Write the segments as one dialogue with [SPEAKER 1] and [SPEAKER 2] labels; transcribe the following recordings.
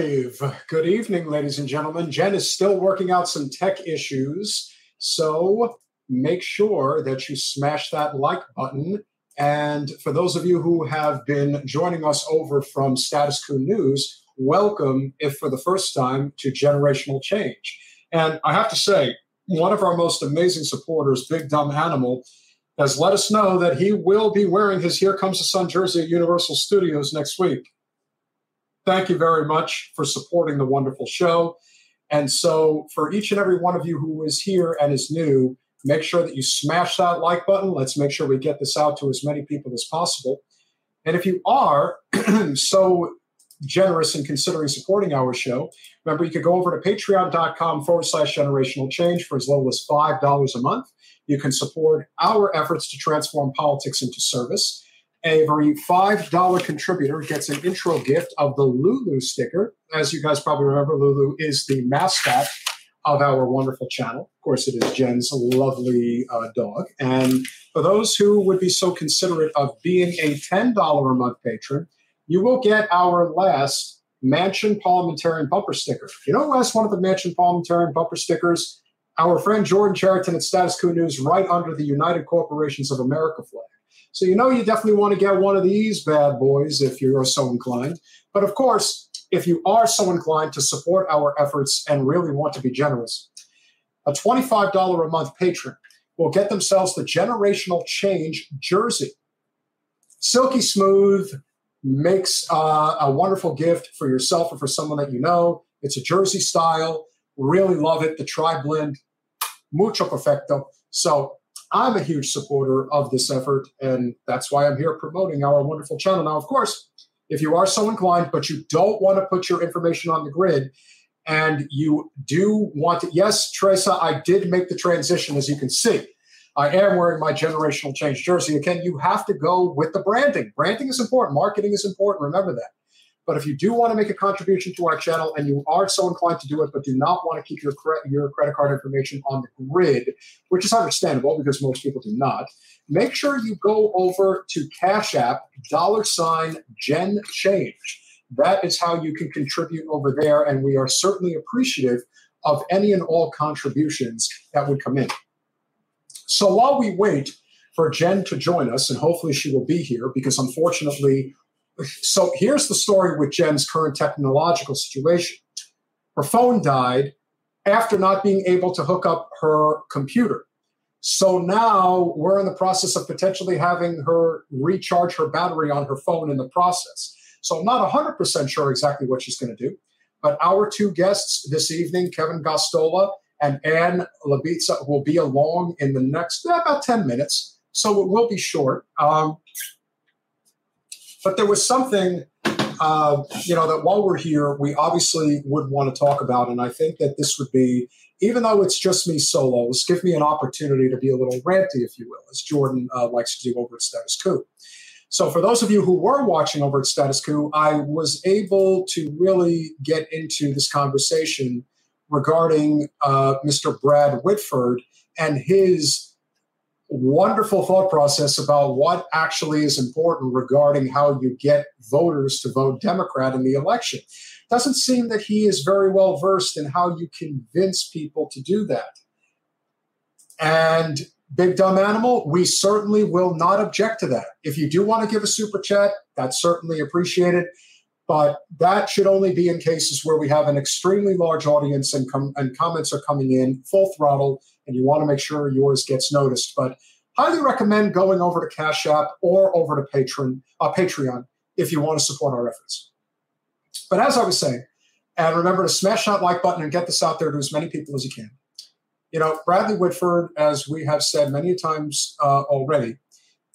[SPEAKER 1] live. Good evening, ladies and gentlemen. Jen is still working out some tech issues, so make sure that you smash that like button. And for those of you who have been joining us over from Status Quo News, welcome, if for the first time, to Generational Change. And I have to say, one of our most amazing supporters, Big Dumb Animal, has let us know that he will be wearing his Here Comes the Sun jersey at Universal Studios next week. Thank you very much for supporting the wonderful show. And so, for each and every one of you who is here and is new, make sure that you smash that like button. Let's make sure we get this out to as many people as possible. And if you are so generous in considering supporting our show, remember you could go over to patreon.com forward slash generational change for as little as $5 a month. You can support our efforts to transform politics into service. Every $5 contributor gets an intro gift of the Lulu sticker. As you guys probably remember, Lulu is the mascot of our wonderful channel. Of course, it is Jen's lovely uh, dog. And for those who would be so considerate of being a $10 a month patron, you will get our last Manchin Parliamentarian bumper sticker. You know has one of the Manchin Parliamentarian bumper stickers? Our friend Jordan Chariton at Status Quo News, right under the United Corporations of America flag. So you know you definitely want to get one of these bad boys if you are so inclined. But of course, if you are so inclined to support our efforts and really want to be generous, a $25 a month patron will get themselves the Generational Change jersey. Silky smooth, makes uh, a wonderful gift for yourself or for someone that you know. It's a jersey style. Really love it. The tri blend, mucho perfecto. So I'm a huge supporter of this effort, and that's why I'm here promoting our wonderful channel. Now, of course, if you are so inclined, but you don't want to put your information on the grid, and you do want to, yes, Teresa, I did make the transition, as you can see. I am wearing my generational change jersey. Again, you have to go with the branding. Branding is important, marketing is important. Remember that. But if you do want to make a contribution to our channel and you are so inclined to do it, but do not want to keep your, cre- your credit card information on the grid, which is understandable because most people do not, make sure you go over to Cash App, dollar sign Gen Change. That is how you can contribute over there. And we are certainly appreciative of any and all contributions that would come in. So while we wait for Jen to join us, and hopefully she will be here because unfortunately so here's the story with Jen's current technological situation. Her phone died after not being able to hook up her computer. So now we're in the process of potentially having her recharge her battery on her phone in the process. So I'm not 100% sure exactly what she's going to do. But our two guests this evening, Kevin Gosztola and Ann Batiza, will be along in the next eh, about 10 minutes. So it will be short. Um, but there was something, uh, you know, that while we're here, we obviously would want to talk about. And I think that this would be, even though it's just me solos, give me an opportunity to be a little ranty, if you will, as Jordan uh, likes to do over at Status Quo. So, for those of you who were watching over at Status Quo, I was able to really get into this conversation regarding uh, Mr. Brad Whitford and his wonderful thought process about what actually is important regarding how you get voters to vote Democrat in the election. Doesn't seem that he is very well versed in how you convince people to do that. And Big Dumb Animal, we certainly will not object to that. If you do want to give a super chat, that's certainly appreciated. But that should only be in cases where we have an extremely large audience and, com- and comments are coming in full throttle and you want to make sure yours gets noticed. But highly recommend going over to Cash App or over to Patreon, uh, Patreon if you want to support our efforts. But as I was saying, and remember to smash that like button and get this out there to as many people as you can. You know, Bradley Whitford, as we have said many times uh, already,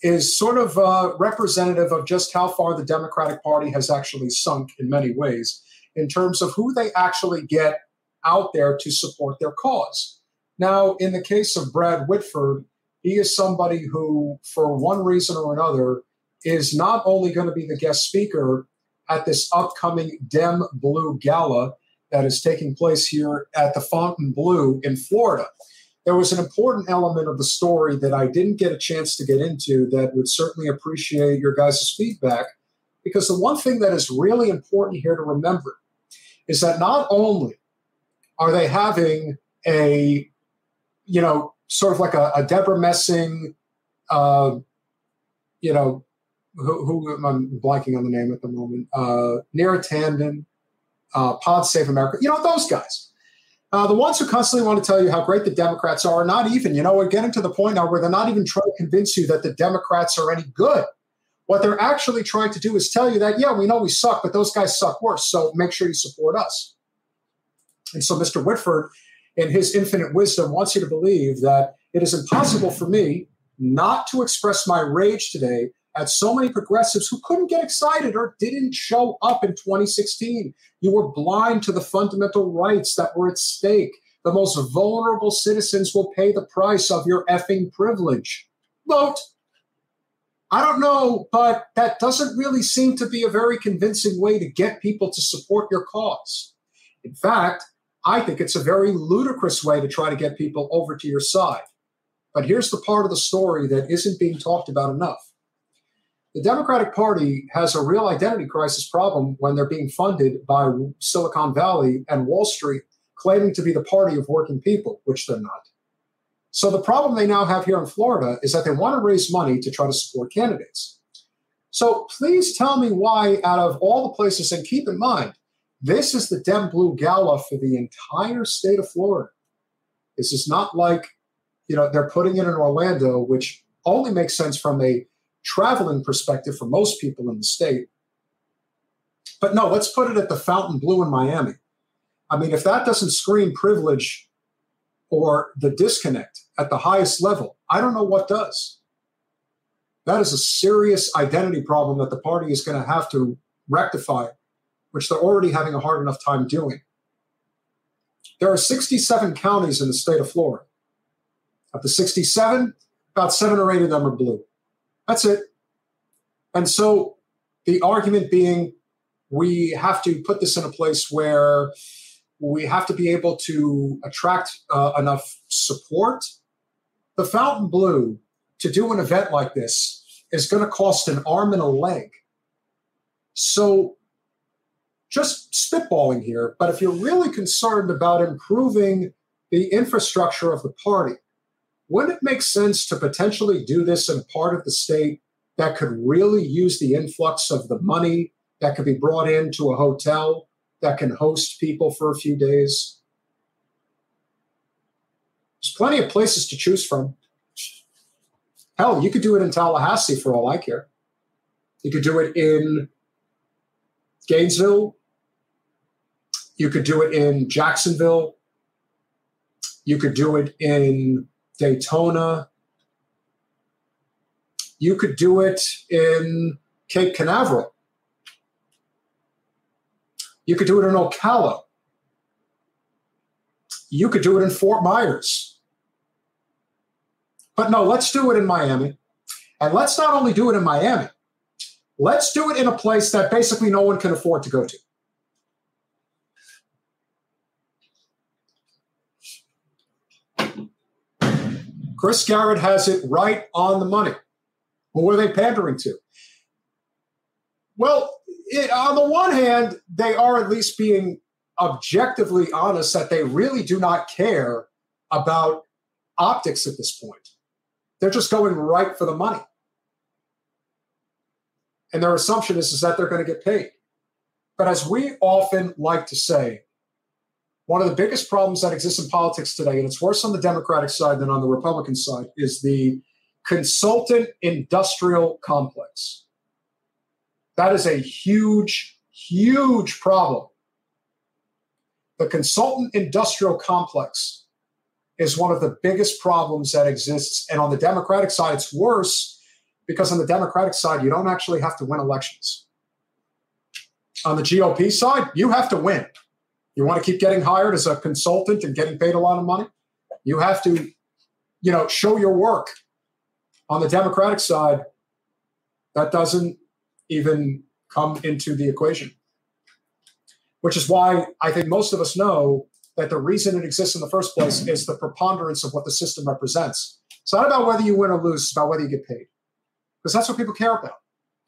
[SPEAKER 1] is sort of uh, representative of just how far the Democratic Party has actually sunk in many ways in terms of who they actually get out there to support their cause. Now, in the case of Brad Whitford, he is somebody who, for one reason or another, is not only going to be the guest speaker at this upcoming Dem Blue Gala that is taking place here at the Fontainebleau in Florida. There was an important element of the story that I didn't get a chance to get into that would certainly appreciate your guys' feedback. Because the one thing that is really important here to remember is that not only are they having a, you know, sort of like a, a Debra Messing, uh, you know, who, who, I'm blanking on the name at the moment, uh, Neera Tanden, uh, Pod Save America, you know, those guys. Uh, the ones who constantly want to tell you how great the Democrats are, not even, you know, we're getting to the point now where they're not even trying to convince you that the Democrats are any good. What they're actually trying to do is tell you that, yeah, we know we suck, but those guys suck worse. So make sure you support us. And so Mr. Whitford, in his infinite wisdom, wants you to believe that it is impossible for me not to express my rage today at so many progressives who couldn't get excited or didn't show up in 2016. You were blind to the fundamental rights that were at stake. The most vulnerable citizens will pay the price of your effing privilege. Vote. I don't know, but that doesn't really seem to be a very convincing way to get people to support your cause. In fact, I think it's a very ludicrous way to try to get people over to your side. But here's the part of the story that isn't being talked about enough. The Democratic Party has a real identity crisis problem when they're being funded by Silicon Valley and Wall Street, claiming to be the party of working people, which they're not. So the problem they now have here in Florida is that they want to raise money to try to support candidates. So please tell me why, out of all the places, and keep in mind, this is the Dem Blue Gala for the entire state of Florida. This is not like, you know, they're putting it in Orlando, which only makes sense from a traveling perspective for most people in the state. But no, let's put it at the Fontainebleau in Miami. I mean, if that doesn't scream privilege or the disconnect at the highest level, I don't know what does. That is a serious identity problem that the party is going to have to rectify, which they're already having a hard enough time doing. There are 67 counties in the state of Florida. Of the 67, about seven or eight of them are blue. That's it. And so the argument being we have to put this in a place where we have to be able to attract uh, enough support. The Fontainebleau to do an event like this, is going to cost an arm and a leg. So, just spitballing here, but if you're really concerned about improving the infrastructure of the party, wouldn't it make sense to potentially do this in part of the state that could really use the influx of the money that could be brought into a hotel that can host people for a few days? There's plenty of places to choose from. Hell, you could do it in Tallahassee for all I care. You could do it in Gainesville. You could do it in Jacksonville. You could do it in Daytona. You could do it in Cape Canaveral. You could do it in Ocala. You could do it in Fort Myers. But no, let's do it in Miami. And let's not only do it in Miami, let's do it in a place that basically no one can afford to go to. Chris Garrett has it right on the money. Who are they pandering to? Well, it, on the one hand, they are at least being objectively honest that they really do not care about optics at this point. They're just going right for the money. And their assumption is, is that they're going to get paid. But as we often like to say, one of the biggest problems that exists in politics today, and it's worse on the Democratic side than on the Republican side, is the consultant industrial complex. That is a huge, huge problem. The consultant industrial complex is one of the biggest problems that exists. And on the Democratic side, it's worse because on the Democratic side, you don't actually have to win elections. On the GOP side, you have to win. You want to keep getting hired as a consultant and getting paid a lot of money? You have to, you know, show your work. On the Democratic side, that doesn't even come into the equation. Which is why I think most of us know that the reason it exists in the first place is the preponderance of what the system represents. It's not about whether you win or lose, it's about whether you get paid. Because that's what people care about.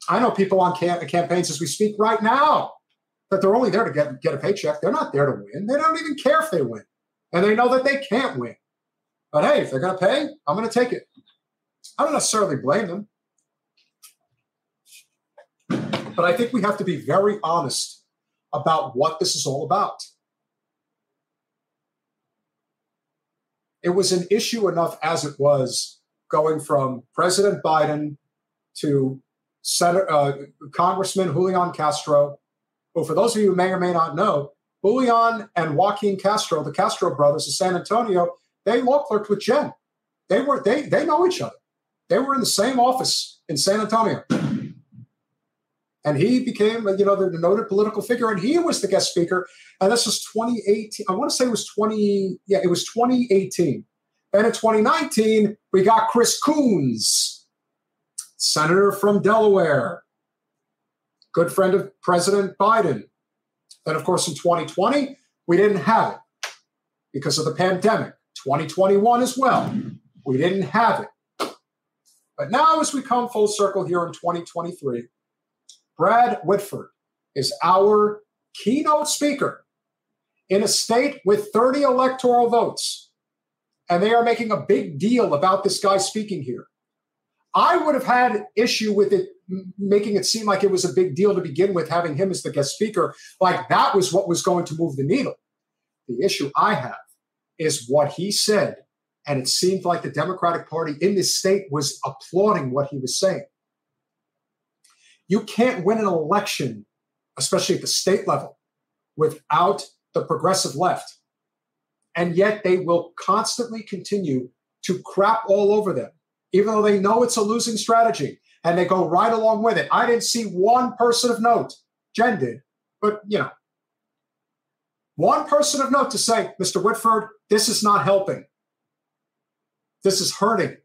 [SPEAKER 1] I know people on cam- campaigns as we speak right now that they're only there to get, get a paycheck. They're not there to win. They don't even care if they win. And they know that they can't win. But hey, if they're going to pay, I'm going to take it. I don't necessarily blame them. But I think we have to be very honest about what this is all about. It was an issue enough as it was going from President Biden to Senator, uh, Congressman Julian Castro, who, for those of you who may or may not know, Julian and Joaquin Castro, the Castro brothers of San Antonio, they law clerked with Jen. They were they they know each other. They were in the same office in San Antonio. And he became, you know, the noted political figure, and he was the guest speaker. And this was 2018. I want to say it was 20, yeah, it was 2018. And in 2019, we got Chris Coons, senator from Delaware, good friend of President Biden. Then, of course, in 2020, we didn't have it because of the pandemic. 2021 as well, we didn't have it. But now, as we come full circle here in 2023, Brad Whitford is our keynote speaker in a state with 30 electoral votes. And they are making a big deal about this guy speaking here. I would have had issue with it making it seem like it was a big deal to begin with, having him as the guest speaker, like that was what was going to move the needle. The issue I have is what he said. And it seemed like the Democratic Party in this state was applauding what he was saying. You can't win an election, especially at the state level, without the progressive left. And yet they will constantly continue to crap all over them, even though they know it's a losing strategy and they go right along with it. I didn't see one person of note. Jen did, but you know, one person of note to say, Mr. Whitford, this is not helping. This is hurting.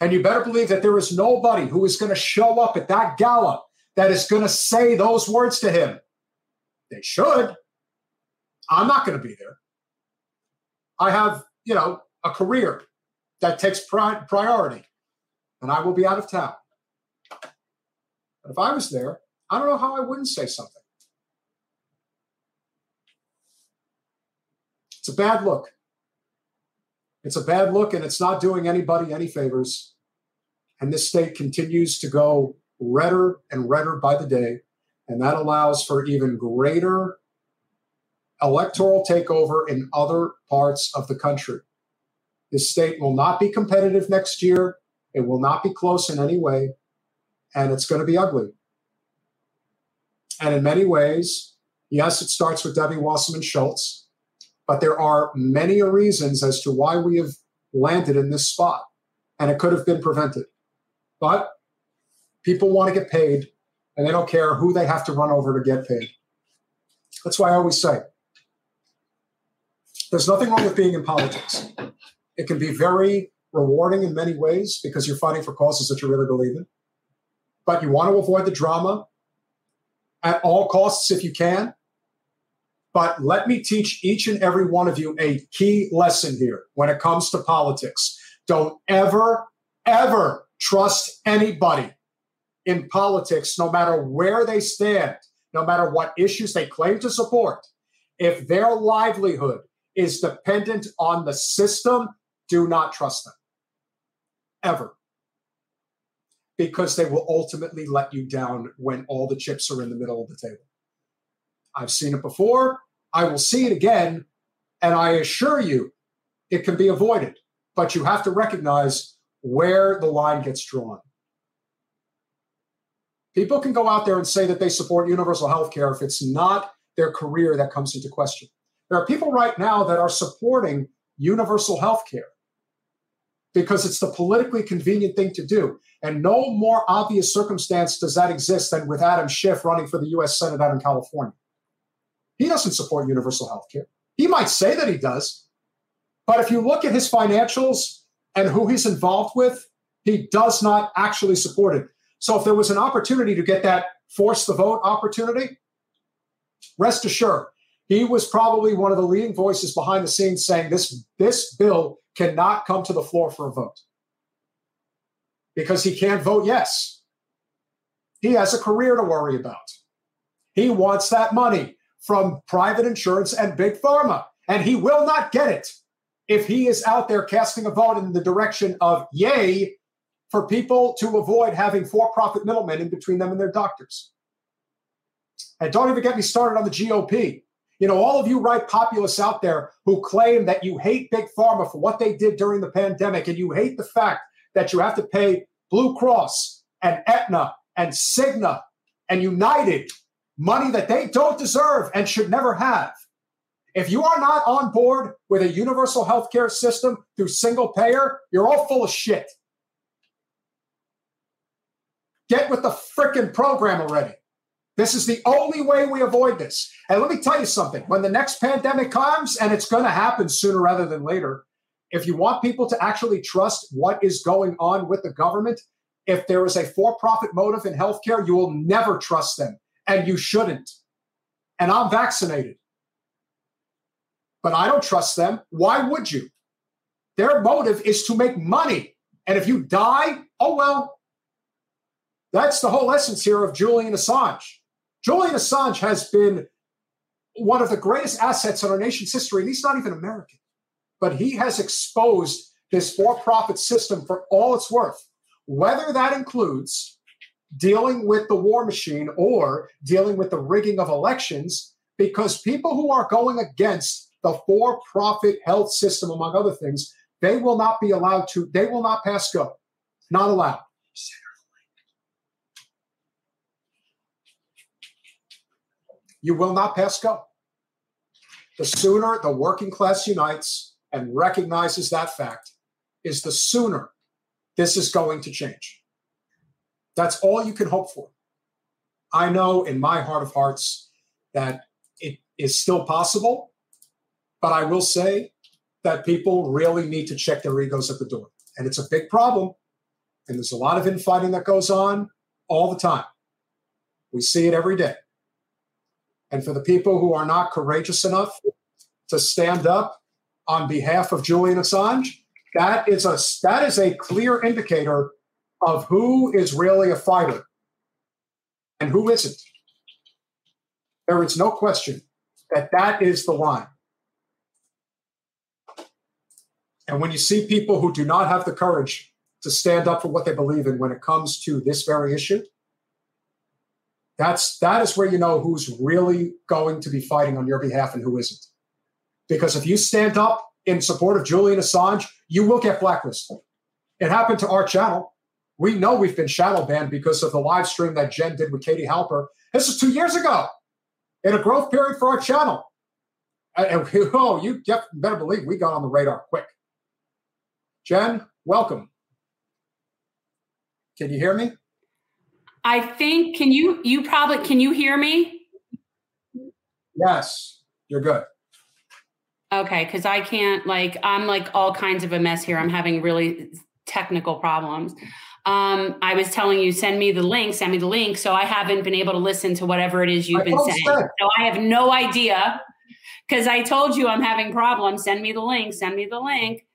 [SPEAKER 1] And you better believe that there is nobody who is going to show up at that gala that is going to say those words to him. They should. I'm not going to be there. I have, you know, a career that takes pri- priority, and I will be out of town. But if I was there, I don't know how I wouldn't say something. It's a bad look. It's a bad look, and it's not doing anybody any favors. And this state continues to go redder and redder by the day. And that allows for even greater electoral takeover in other parts of the country. This state will not be competitive next year. It will not be close in any way. And it's going to be ugly. And in many ways, yes, it starts with Debbie Wasserman Schultz, but there are many reasons as to why we have landed in this spot. And it could have been prevented. But people want to get paid and they don't care who they have to run over to get paid. That's why I always say there's nothing wrong with being in politics. It can be very rewarding in many ways because you're fighting for causes that you really believe in. But you want to avoid the drama at all costs if you can. But let me teach each and every one of you a key lesson here when it comes to politics. Don't ever, ever trust anybody in politics, no matter where they stand, no matter what issues they claim to support. If their livelihood is dependent on the system, do not trust them. Ever. Because they will ultimately let you down when all the chips are in the middle of the table. I've seen it before. I will see it again. And I assure you, it can be avoided. But you have to recognize where the line gets drawn. People can go out there and say that they support universal health care if it's not their career that comes into question. There are people right now that are supporting universal health care because it's the politically convenient thing to do. And no more obvious circumstance does that exist than with Adam Schiff running for the US Senate out in California. He doesn't support universal health care. He might say that he does, but if you look at his financials and who he's involved with, he does not actually support it. So if there was an opportunity to get that force the vote opportunity, rest assured, he was probably one of the leading voices behind the scenes saying this, this bill cannot come to the floor for a vote because he can't vote yes. He has a career to worry about. He wants that money from private insurance and big pharma, and he will not get it if he is out there casting a vote in the direction of yay for people to avoid having for profit middlemen in between them and their doctors. And don't even get me started on the GOP. You know, all of you right populists out there who claim that you hate Big Pharma for what they did during the pandemic, and you hate the fact that you have to pay Blue Cross and Aetna and Cigna and United money that they don't deserve and should never have. If you are not on board with a universal healthcare system through single payer, you're all full of shit. Get with the freaking program already. This is the only way we avoid this. And let me tell you something when the next pandemic comes, and it's going to happen sooner rather than later, if you want people to actually trust what is going on with the government, if there is a for profit motive in healthcare, you will never trust them, and you shouldn't. And I'm vaccinated, but I don't trust them. Why would you? Their motive is to make money. And if you die, oh well. That's the whole essence here of Julian Assange. Julian Assange has been one of the greatest assets in our nation's history, and he's not even American. But he has exposed this for profit system for all it's worth, whether that includes dealing with the war machine or dealing with the rigging of elections, because people who are going against the for profit health system, among other things, they will not be allowed to, they will not pass go. Not allowed. You will not pass go. The sooner the working class unites and recognizes that fact, is the sooner this is going to change. That's all you can hope for. I know in my heart of hearts that it is still possible, but I will say that people really need to check their egos at the door. And it's a big problem. And there's a lot of infighting that goes on all the time. We see it every day. And for the people who are not courageous enough to stand up on behalf of Julian Assange, that is a that is a clear indicator of who is really a fighter and who isn't. There is no question that that is the line. And when you see people who do not have the courage to stand up for what they believe in when it comes to this very issue, that's that is where you know who's really going to be fighting on your behalf and who isn't. Because if you stand up in support of Julian Assange, you will get blacklisted. It happened to our channel. We know we've been shadow banned because of the live stream that Jen did with Katie Halper. This is two years ago in a growth period for our channel. And, oh, you better believe we got on the radar quick. Jen, welcome. Can you hear me?
[SPEAKER 2] I think can you you probably can you hear me?
[SPEAKER 1] Yes, you're good.
[SPEAKER 2] Okay, because I can't like I'm like all kinds of a mess here. I'm having really technical problems. Um, I was telling you, send me the link, send me the link. So I haven't been able to listen to whatever it is you've I been saying. So I have no idea because I told you I'm having problems. Send me the link, send me the link.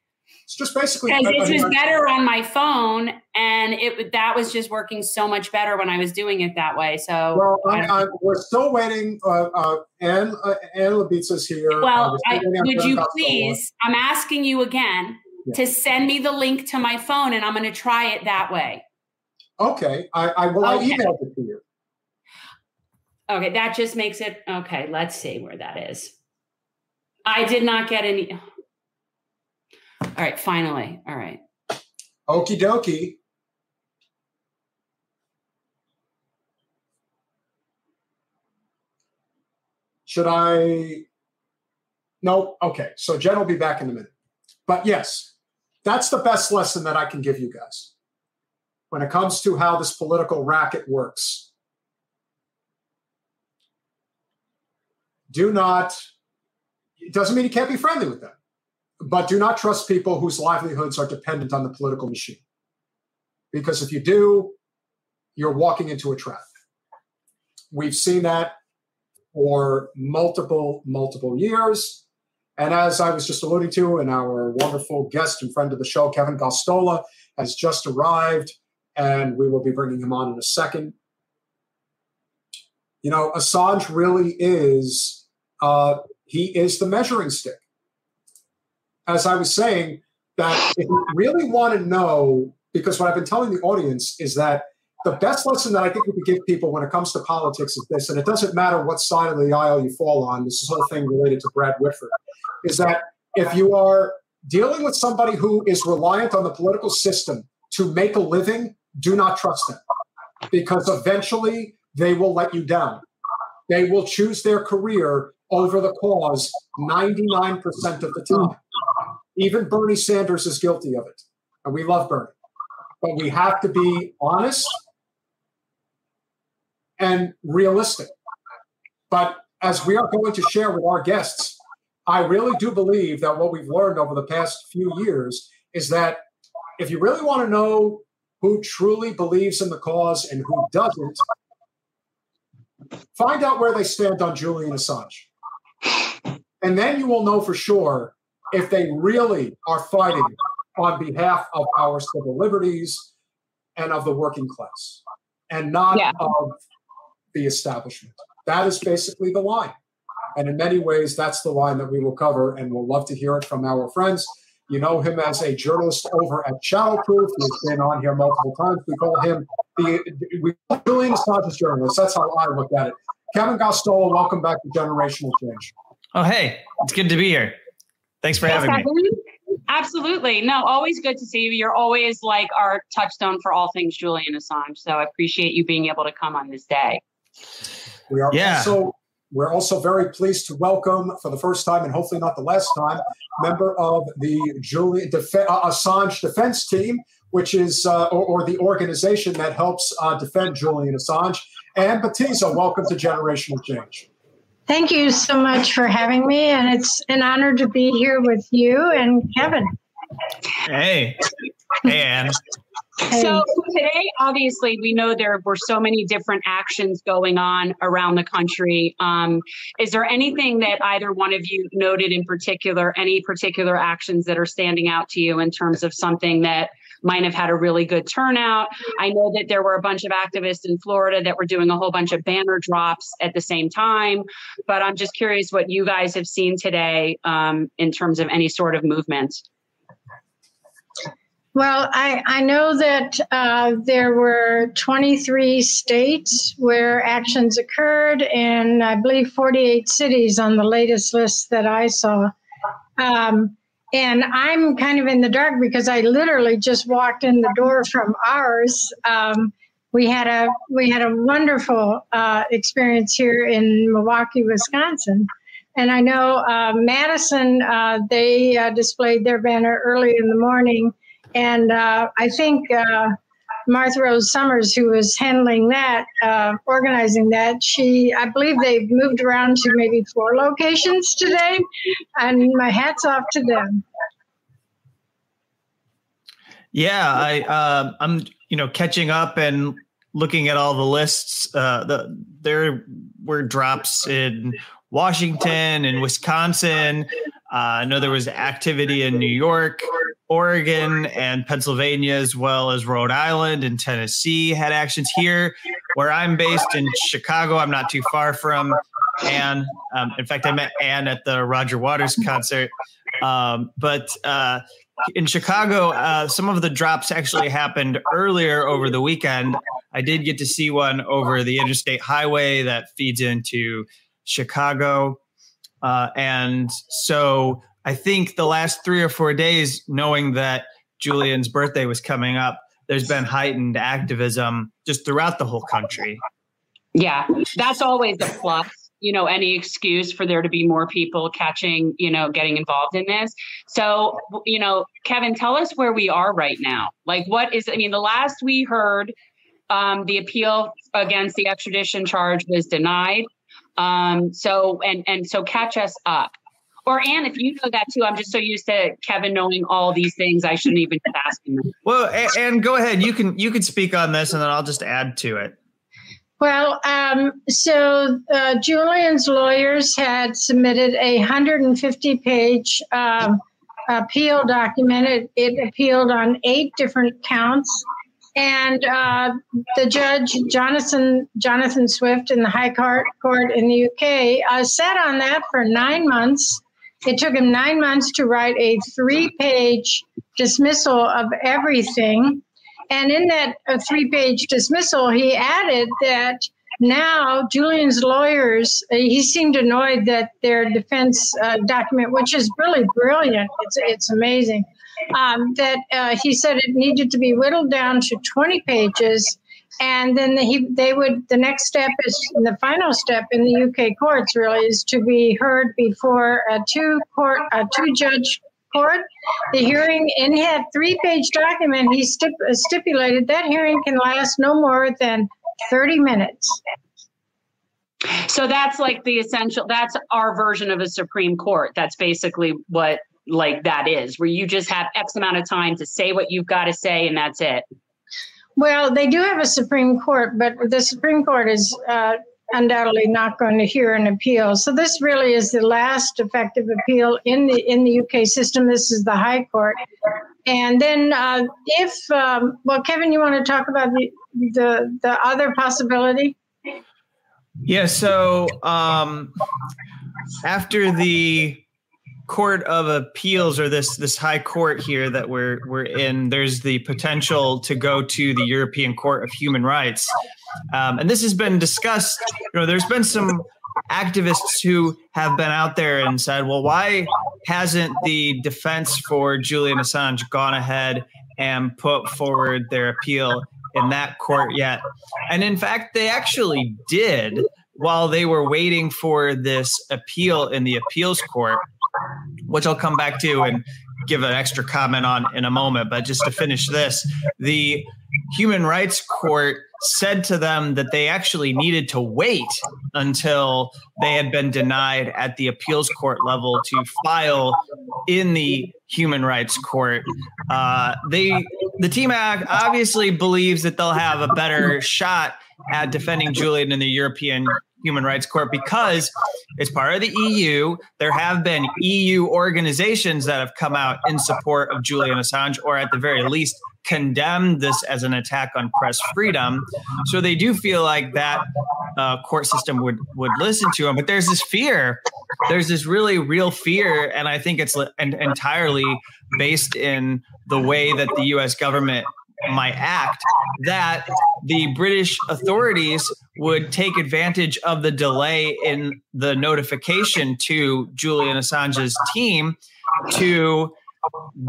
[SPEAKER 1] It's just basically
[SPEAKER 2] because it was better on my phone, and it that was just working so much better when I was doing it that way. So,
[SPEAKER 1] well, I'm, I'm, we're still waiting. Uh, uh, Ann uh, Ann is here.
[SPEAKER 2] Well, I, would you please? I'm asking you again yeah. to send me the link to my phone, and I'm going to try it that way.
[SPEAKER 1] Okay, I, I will. Okay. I emailed it to you.
[SPEAKER 2] Okay, that just makes it okay. Let's see where that is. I did not get any. All right, finally. All right.
[SPEAKER 1] Okie dokie. Should I? No. Okay. So Jen will be back in a minute. But yes, that's the best lesson that I can give you guys when it comes to how this political racket works. Do not, it doesn't mean you can't be friendly with them. But do not trust people whose livelihoods are dependent on the political machine. Because if you do, you're walking into a trap. We've seen that for multiple, multiple years. And as I was just alluding to, and our wonderful guest and friend of the show, Kevin Gosztola, has just arrived, and we will be bringing him on in a second. You know, Assange really is, uh, he is the measuring stick. As I was saying, that if you really want to know, because what I've been telling the audience is that the best lesson that I think we can give people when it comes to politics is this, and it doesn't matter what side of the aisle you fall on, this whole thing related to Brad Whitford, is that if you are dealing with somebody who is reliant on the political system to make a living, do not trust them because eventually they will let you down. They will choose their career over the cause 99% of the time. Even Bernie Sanders is guilty of it. And we love Bernie. But we have to be honest and realistic. But as we are going to share with our guests, I really do believe that what we've learned over the past few years is that if you really want to know who truly believes in the cause and who doesn't, find out where they stand on Julian Assange. And then you will know for sure if they really are fighting on behalf of our civil liberties and of the working class and not yeah. of the establishment. That is basically the line. And in many ways, that's the line that we will cover, and we'll love to hear it from our friends. You know him as a journalist over at Shadowproof. He's been on here multiple times. We call him the we call Julian Assange's journalist. That's how I look at it. Kevin Gosztola, welcome back to Generational Change.
[SPEAKER 3] Oh, hey, it's good to be here. Thanks for having me.
[SPEAKER 2] Absolutely. No, always good to see you. You're always like our touchstone for all things Julian Assange. So I appreciate you being able to come on this day.
[SPEAKER 1] We are yeah. also we're also very pleased to welcome, for the first time and hopefully not the last time, member of the Julian Def- uh, Assange defense team, which is uh, or, or, the organization that helps uh, defend Julian Assange. Ann Batiza, welcome to Generational Change.
[SPEAKER 4] Thank you so much for having me, and it's an honor to be here with you and Kevin.
[SPEAKER 3] Hey, hey, Ann.
[SPEAKER 2] So today, obviously, we know there were so many different actions going on around the country. Um, is there anything that either one of you noted in particular, any particular actions that are standing out to you in terms of something that might have had a really good turnout? I know that there were a bunch of activists in Florida that were doing a whole bunch of banner drops at the same time, but I'm just curious what you guys have seen today um, in terms of any sort of movement.
[SPEAKER 4] Well, I, I know that uh, there were 23 states where actions occurred, and I believe 48 cities on the latest list that I saw. Um, and I'm kind of in the dark because I literally just walked in the door from ours. Um, we had a we had a wonderful uh, experience here in Milwaukee, Wisconsin, and I know uh, Madison. Uh, they uh, displayed their banner early in the morning and uh, I think uh, Martha Rose Summers, who was handling that, uh, organizing that, she, I believe they've moved around to maybe four locations today. And my hat's off to them.
[SPEAKER 3] Yeah, I, uh, I'm, you know, catching up and looking at all the lists. Uh, the, there were drops in Washington and Wisconsin. Uh, I know there was activity in New York. Oregon and Pennsylvania, as well as Rhode Island and Tennessee, had actions here. Where I'm based in Chicago, I'm not too far from Ann. Um, in fact, I met Ann at the Roger Waters concert. Um, but uh, in Chicago, uh, some of the drops actually happened earlier over the weekend. I did get to see one over the interstate highway that feeds into Chicago. Uh, and so I think the last three or four days, knowing that Julian's birthday was coming up, there's been heightened activism just throughout the whole country.
[SPEAKER 2] Yeah, that's always a plus. You know, any excuse for there to be more people catching, you know, getting involved in this. So, you know, Kevin, tell us where we are right now. Like, what is, I mean, the last we heard, um, the appeal against the extradition charge was denied. Um, so, and, and so catch us up. Or Ann, if you know that too, I'm just so used to Kevin knowing all these things. I shouldn't even be asking them.
[SPEAKER 3] Well, and go ahead. You can you can speak on this, and then I'll just add to it.
[SPEAKER 4] Well, um, so uh, Julian's lawyers had submitted a 150 page uh, appeal document. It, it, appealed on eight different counts. And uh, the judge, Jonathan Jonathan Swift, in the High Court, court in the UK, uh, sat on that for nine months. It took him nine months to write a three-page dismissal of everything. And in that uh, three-page dismissal, he added that now Julian's lawyers, uh, he seemed annoyed that their defense uh, document, which is really brilliant, it's, it's amazing, um, that uh, he said it needed to be whittled down to 20 pages. And then the, he, they would, the next step is, the final step in the UK courts really is to be heard before a two court, a two judge court. The hearing in had three page document, he stip, stipulated that hearing can last no more than 30 minutes.
[SPEAKER 2] So that's like the essential, that's our version of a Supreme Court. That's basically what like that is, where you just have X amount of time to say what you've got to say and that's it.
[SPEAKER 4] Well, they do have a Supreme Court, but the Supreme Court is uh, undoubtedly not going to hear an appeal. So this really is the last effective appeal in the in the UK system. This is the High Court, and then uh, if um, well, Kevin, you want to talk about the the the other possibility?
[SPEAKER 3] Yeah. So um, after the court of appeals or this this high court here that we're we're in there's the potential to go to the european court of human rights. Um, and this has been discussed you know there's been some activists who have been out there and said well why hasn't the defense for julian assange gone ahead and put forward their appeal in that court yet? And in fact they actually did while they were waiting for this appeal in the appeals court which I'll come back to and give an extra comment on in a moment. But just to finish this, the Human Rights Court said to them that they actually needed to wait until they had been denied at the appeals court level to file in the Human Rights Court. Uh, they the team obviously believes that they'll have a better shot at defending Julian in the European Human Rights Court because it's part of the EU. There have been EU organizations that have come out in support of Julian Assange, or at the very least, condemned this as an attack on press freedom. So they do feel like that uh, court system would would listen to him. But there's this fear. There's this really real fear, and I think it's entirely based in the way that the U.S. government might act that the British authorities would take advantage of the delay in the notification to Julian Assange's team to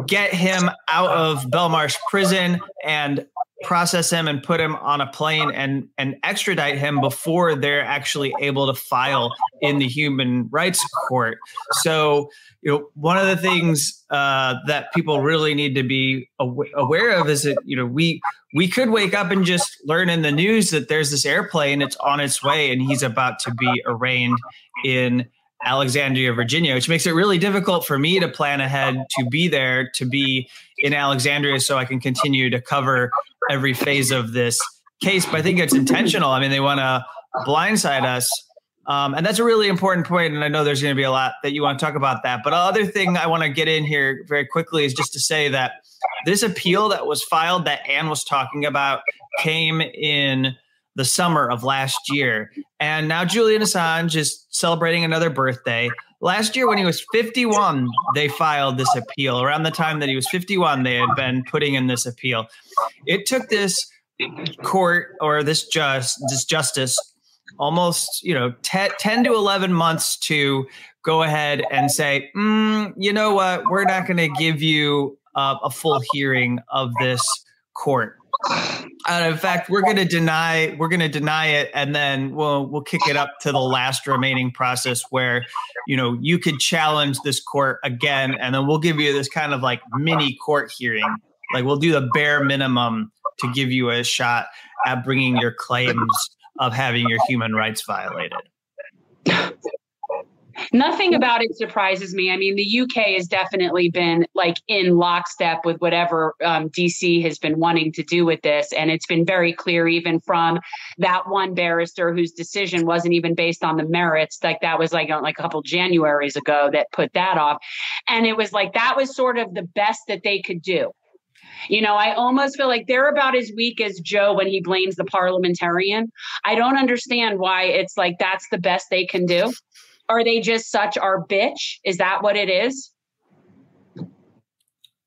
[SPEAKER 3] get him out of Belmarsh prison and process him and put him on a plane and and extradite him before they're actually able to file in the human rights court. So you know one of the things uh, that people really need to be aw- aware of is that you know we we could wake up and just learn in the news that there's this airplane it's on its way and he's about to be arraigned in Alexandria, Virginia, which makes it really difficult for me to plan ahead to be there, to be in Alexandria, so I can continue to cover every phase of this case. But I think it's intentional. I mean, they want to blindside us. Um, and that's a really important point, and I know there's going to be a lot that you want to talk about that. But other thing I want to get in here very quickly is just to say that this appeal that was filed that Ann was talking about came in the summer of last year. And now Julian Assange is celebrating another birthday. Last year, when he was 51, they filed this appeal. Around the time that he was 51, they had been putting in this appeal. It took this court or this just this justice almost you know 10, 10 to 11 months to go ahead and say mm, you know what we're not going to give you uh, a full hearing of this court in fact, we're going to deny we're going to deny it, and then we'll we'll kick it up to the last remaining process where, you know, you could challenge this court again, and then we'll give you this kind of like mini court hearing. Like we'll do the bare minimum to give you a shot at bringing your claims of having your human rights violated.
[SPEAKER 2] Nothing about it surprises me. I mean, the UK has definitely been like in lockstep with whatever um, DC has been wanting to do with this. And it's been very clear, even from that one barrister whose decision wasn't even based on the merits. Like that was like, like a couple Januaries ago that put that off. And it was like that was sort of the best that they could do You know, I almost feel like they're about as weak as Joe when he blames the parliamentarian. I don't understand why it's like that's the best they can do. Are they just such our bitch? Is that what it is?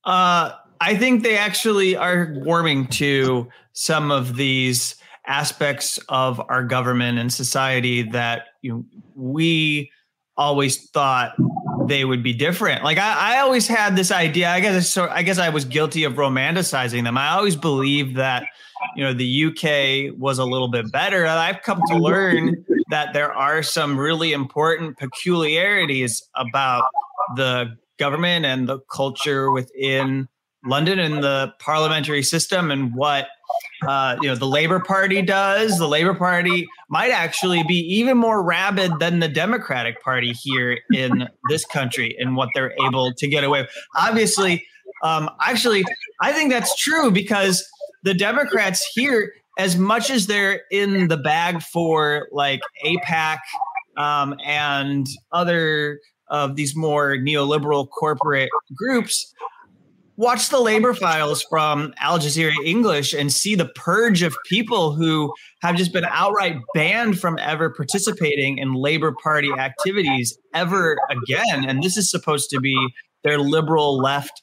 [SPEAKER 3] Uh, I think they actually are warming to some of these aspects of our government and society that you know, we always thought they would be different. Like I, I always had this idea. I guess so. I guess I was guilty of romanticizing them. I always believed that you know the UK was a little bit better. I've come to learn that there are some really important peculiarities about the government and the culture within London and the parliamentary system and what uh, you know the Labor Party does. The Labor Party might actually be even more rabid than the Democratic Party here in this country and what they're able to get away with. Obviously, um, actually, I think that's true because the Democrats here, as much as they're in the bag for like AIPAC um, and other of these more neoliberal corporate groups, watch the labor files from Al Jazeera English and see the purge of people who have just been outright banned from ever participating in Labor Party activities ever again. And this is supposed to be their liberal left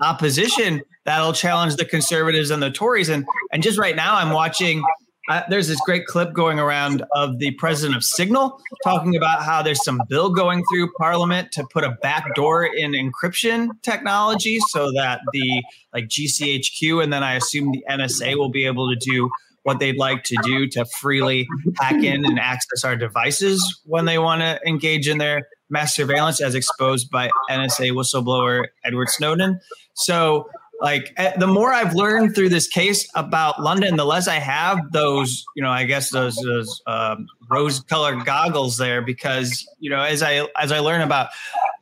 [SPEAKER 3] opposition that'll challenge the conservatives and the Tories. And and just right now, I'm watching uh, there's this great clip going around of the president of Signal talking about how there's some bill going through Parliament to put a back door in encryption technology so that the like GCHQ and then I assume the NSA will be able to do what they'd like to do to freely hack in and access our devices when they want to engage in their mass surveillance as exposed by NSA whistleblower Edward Snowden. So like eh, the more I've learned through this case about London, the less I have those, you know, I guess those, those um, rose-colored goggles there, because you know, as I as I learn about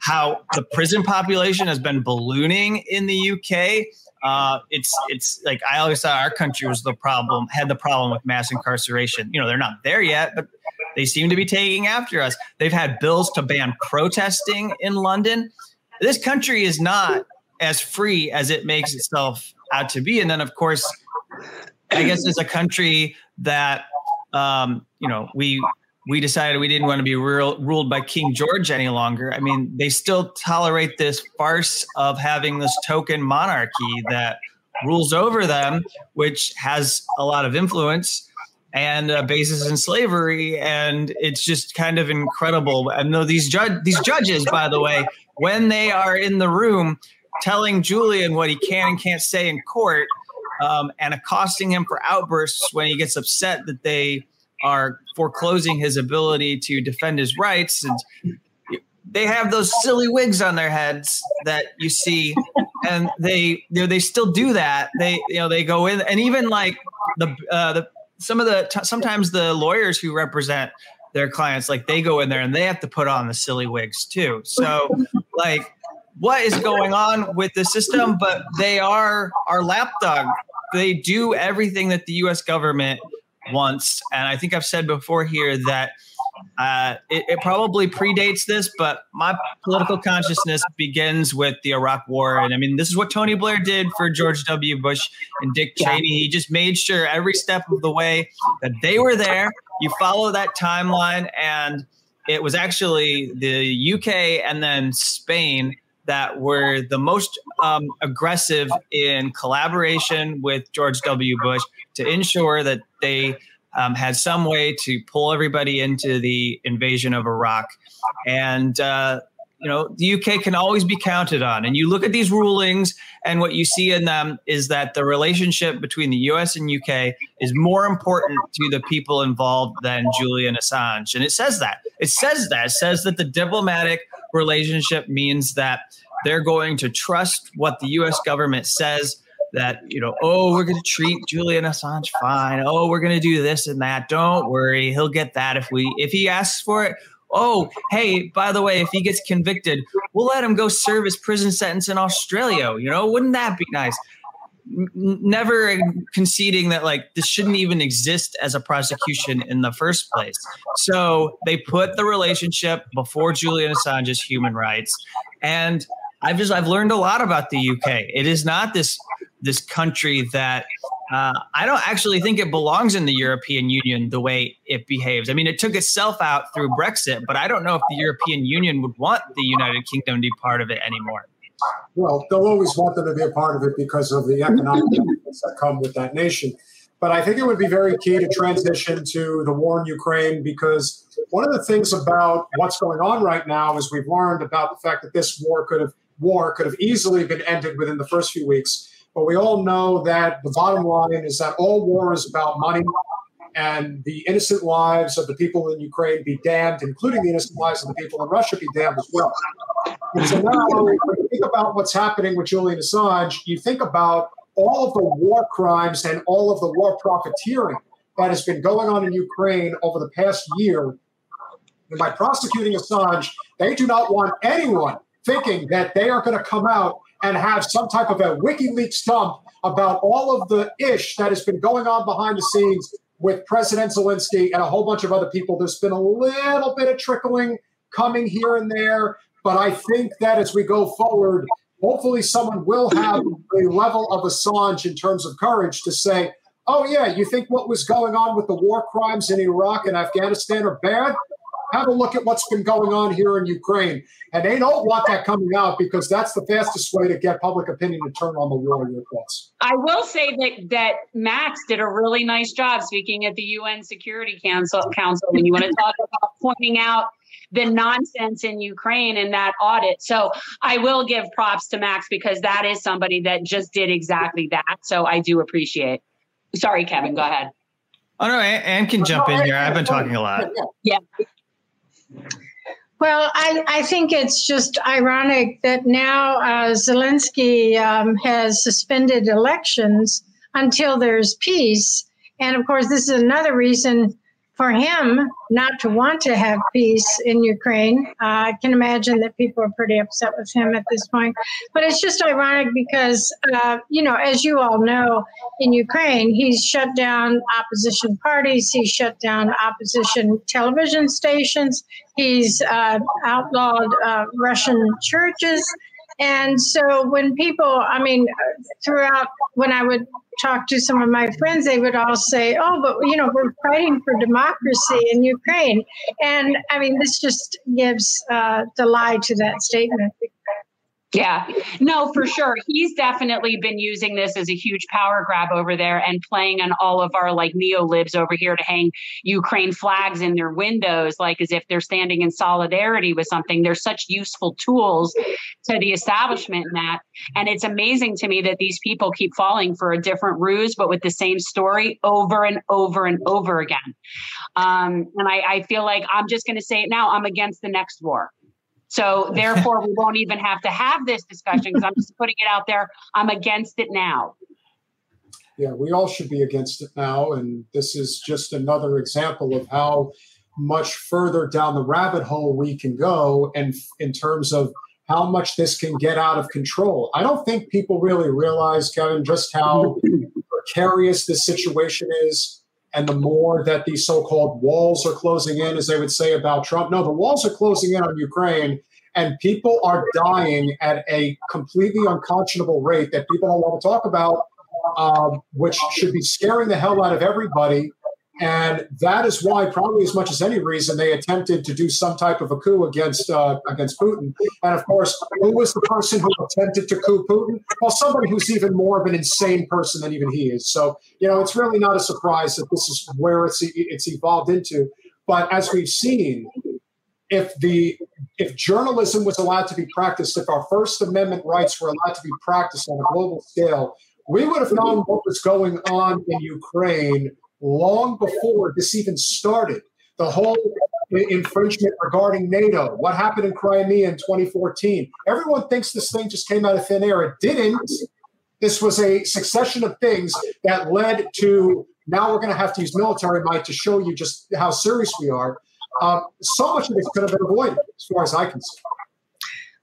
[SPEAKER 3] how the prison population has been ballooning in the UK, uh, it's it's like I always thought our country was the problem, had the problem with mass incarceration. You know, they're not there yet, but they seem to be taking after us. They've had bills to ban protesting in London. This country is not as free as it makes itself out to be. And then, of course, I guess as a country that um, you know we we decided we didn't want to be real, ruled by King George any longer. I mean, they still tolerate this farce of having this token monarchy that rules over them, which has a lot of influence and a basis in slavery. And it's just kind of incredible. And though these judge these judges, by the way, when they are in the room, telling Julian what he can and can't say in court um, and accosting him for outbursts when he gets upset that they are foreclosing his ability to defend his rights. And they have those silly wigs on their heads that you see, and they you know, they still do that. They you know they go in and even like the uh, the some of the sometimes the lawyers who represent their clients like they go in there and they have to put on the silly wigs too. So like what is going on with the system, but they are our lapdog. They do everything that the U.S. government wants, and I think I've said before here that uh, it, it, probably predates this, but my political consciousness begins with the Iraq War. And I mean, this is what Tony Blair did for George W. Bush and Dick Cheney. He just made sure every step of the way that they were there. You follow that timeline, and it was actually the UK and then Spain that were the most um, aggressive in collaboration with George W. Bush to ensure that they um, had some way to pull everybody into the invasion of Iraq. And, uh, you know, the UK can always be counted on. And you look at these rulings, and what you see in them is that the relationship between the US and UK is more important to the people involved than Julian Assange. And it says that. It says that. It says that the diplomatic relationship means that they're going to trust what the US government says that, you know, oh, we're going to treat Julian Assange fine. Oh, we're going to do this and that. Don't worry. He'll get that if we if he asks for it. Oh, hey, by the way, if he gets convicted, we'll let him go serve his prison sentence in Australia. You know, wouldn't that be nice? never conceding that like this shouldn't even exist as a prosecution in the first place. So they put the relationship before Julian Assange's human rights. And I've just I've learned a lot about the UK. It is not this this country that uh, I don't actually think it belongs in the European Union the way it behaves. I mean, it took itself out through Brexit, but I don't know if the European Union would want the United Kingdom to be part of it anymore.
[SPEAKER 1] Well, they'll always want them to be a part of it because of the economic benefits that come with that nation. But I think it would be very key to transition to the war in Ukraine because one of the things about what's going on right now is we've learned about the fact that this war could have war could have easily been ended within the first few weeks. But we all know that the bottom line is that all war is about money and the innocent lives of the people in Ukraine be damned, including the innocent lives of the people in Russia be damned as well. And so now, when you think about what's happening with Julian Assange, you think about all of the war crimes and all of the war profiteering that has been going on in Ukraine over the past year. And by prosecuting Assange, they do not want anyone thinking that they are going to come out and have some type of a WikiLeaks dump about all of the ish that has been going on behind the scenes with President Zelensky and a whole bunch of other people. There's been a little bit of trickling coming here and there, but I think that as we go forward, hopefully someone will have a level of Assange in terms of courage to say, oh, yeah, you think what was going on with the war crimes in Iraq and Afghanistan are bad? Have a look at what's been going on here in Ukraine. And they don't want that coming out because that's the fastest way to get public opinion to turn on the war. Your thoughts?
[SPEAKER 2] I will say that that Max did a really nice job speaking at the UN Security Council. Council when you want to talk about pointing out the nonsense in Ukraine in that audit. So I will give props to Max because that is somebody that just did exactly that. So I do appreciate. Sorry, Kevin. Go ahead.
[SPEAKER 3] Oh no, Ann can jump in here. I've been talking a lot.
[SPEAKER 2] Yeah.
[SPEAKER 4] Well, I, I think it's just ironic that now uh, Zelensky um, has suspended elections until there's peace. And of course, this is another reason for him not to want to have peace in Ukraine. Uh, I can imagine that people are pretty upset with him at this point. But it's just ironic because, uh, you know, as you all know, in Ukraine, he's shut down opposition parties, he's shut down opposition television stations, he's uh, outlawed uh, Russian churches. And so when people, I mean, throughout, when I would talk to some of my friends, they would all say, "Oh, but you know, we're fighting for democracy in Ukraine," and I mean, this just gives uh, the lie to that statement
[SPEAKER 2] yeah, no, for sure. He's definitely been using this as a huge power grab over there and playing on all of our like neo libs over here to hang Ukraine flags in their windows, like as if they're standing in solidarity with something. They're such useful tools to the establishment in that. And it's amazing to me that these people keep falling for a different ruse, but with the same story over and over and over again. Um, and I, I feel like I'm just going to say it now I'm against the next war. So therefore, we won't even have to have this discussion because I'm just putting it out there. I'm against it now.
[SPEAKER 1] Yeah, we all should be against it now. And this is just another example of how much further down the rabbit hole we can go and in terms of how much this can get out of control. I don't think people really realize, Kevin, just how precarious this situation is. And the more that these so called walls are closing in, as they would say about Trump, no, the walls are closing in on Ukraine, and people are dying at a completely unconscionable rate that people don't want to talk about, um, which should be scaring the hell out of everybody. And that is why, probably as much as any reason, they attempted to do some type of a coup against uh, against Putin. And of course, who was the person who attempted to coup Putin? Well, somebody who's even more of an insane person than even he is. So, you know, it's really not a surprise that this is where it's it's evolved into. But as we've seen, if the if journalism was allowed to be practiced, if our First Amendment rights were allowed to be practiced on a global scale, we would have known what was going on in Ukraine long before this even started. The whole infringement regarding NATO, what happened in Crimea in 2014. Everyone thinks this thing just came out of thin air. It didn't. This was a succession of things that led to now we're going to have to use military might to show you just how serious we are. Um, so much of this could have been avoided, as far as I can see.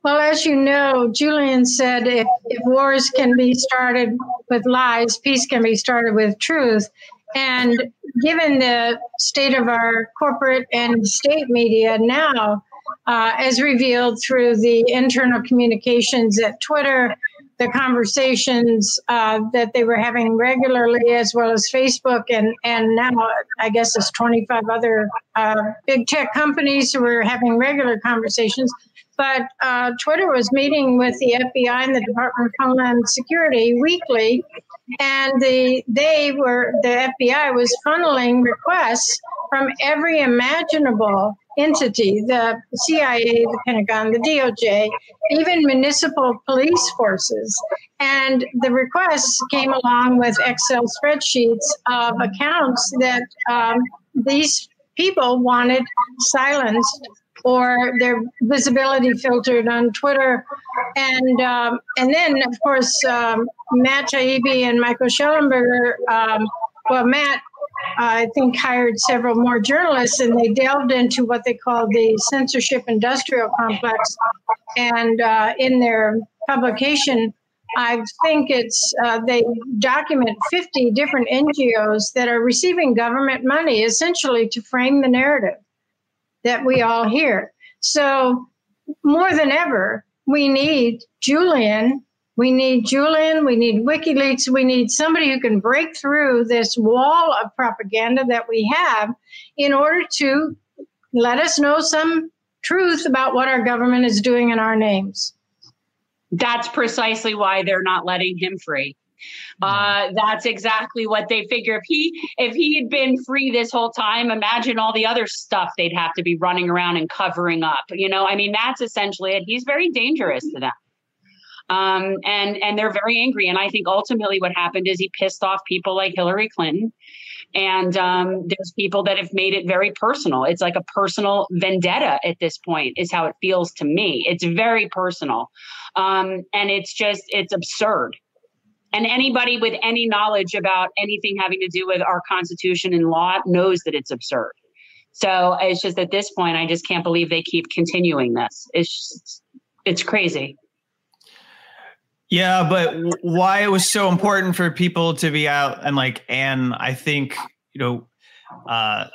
[SPEAKER 4] Well, as you know, Julian said if, if wars can be started with lies, peace can be started with truth. And given the state of our corporate and state media now, uh, as revealed through the internal communications at Twitter, the conversations uh, that they were having regularly, as well as Facebook, and and now I guess it's 25 other uh, big tech companies who were having regular conversations. But uh, Twitter was meeting with the FBI and the Department of Homeland Security weekly, and the they were the FBI was funneling requests from every imaginable entity the CIA, the Pentagon, the DOJ, even municipal police forces. And the requests came along with Excel spreadsheets of accounts that um, these people wanted silenced or their visibility filtered on Twitter. And um, and then, of course, um, Matt Taibbi and Michael Shellenberger, um, well, Matt I think, hired several more journalists, and they delved into what they call the censorship industrial complex. And uh, in their publication, I think it's uh, they document 50 different NGOs that are receiving government money essentially to frame the narrative that we all hear. So, more than ever, we need Julian we need Julian, we need WikiLeaks, we need somebody who can break through this wall of propaganda that we have in order to let us know some truth about what our government is doing in our names.
[SPEAKER 2] That's precisely why they're not letting him free. Uh, that's exactly what they figure. If he if he had been free this whole time, imagine all the other stuff they'd have to be running around and covering up. You know, I mean, that's essentially it. He's very dangerous to them. Um, and and they're very angry. And I think ultimately what happened is he pissed off people like Hillary Clinton. And um, there's people that have made it very personal. It's like a personal vendetta at this point, is how it feels to me. It's very personal. Um, and it's just, it's absurd. And anybody with any knowledge about anything having to do with our Constitution and law knows that it's absurd. So it's just at this point, I just can't believe they keep continuing this. It's just, it's crazy.
[SPEAKER 3] Yeah, but why it was so important for people to be out and like, and I think, you know, uh,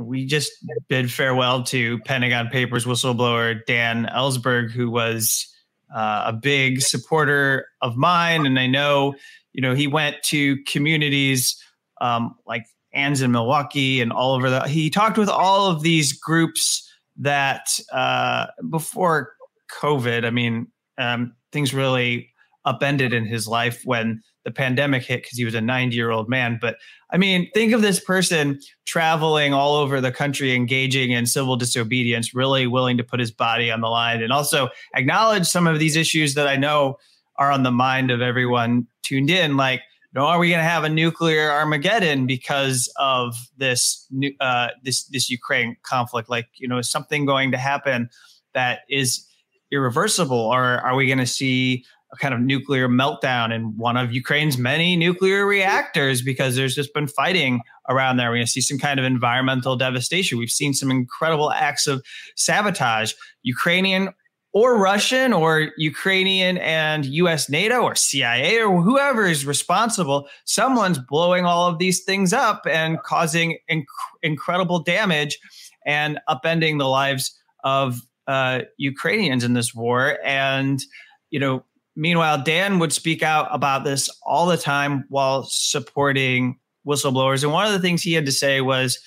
[SPEAKER 3] we just bid farewell to Pentagon Papers whistleblower Dan Ellsberg, who was uh, a big supporter of mine. And I know, you know, he went to communities um, like Ann's in Milwaukee and all over the, he talked with all of these groups that uh, before COVID, I mean, um, things really upended in his life when the pandemic hit because he was a 90 year old man. But I mean, think of this person traveling all over the country, engaging in civil disobedience, really willing to put his body on the line, and also acknowledge some of these issues that I know are on the mind of everyone tuned in. Like, you know, are we going to have a nuclear Armageddon because of this uh, this this Ukraine conflict? Like, you know, is something going to happen that is irreversible, or are we going to see a kind of nuclear meltdown in one of Ukraine's many nuclear reactors because there's just been fighting around there. We're going to see some kind of environmental devastation. We've seen some incredible acts of sabotage, Ukrainian or Russian or Ukrainian and US NATO or CIA or whoever is responsible. Someone's blowing all of these things up and causing inc- incredible damage and upending the lives of uh, Ukrainians in this war. And, you know, Meanwhile, Dan would speak out about this all the time while supporting whistleblowers. And one of the things he had to say was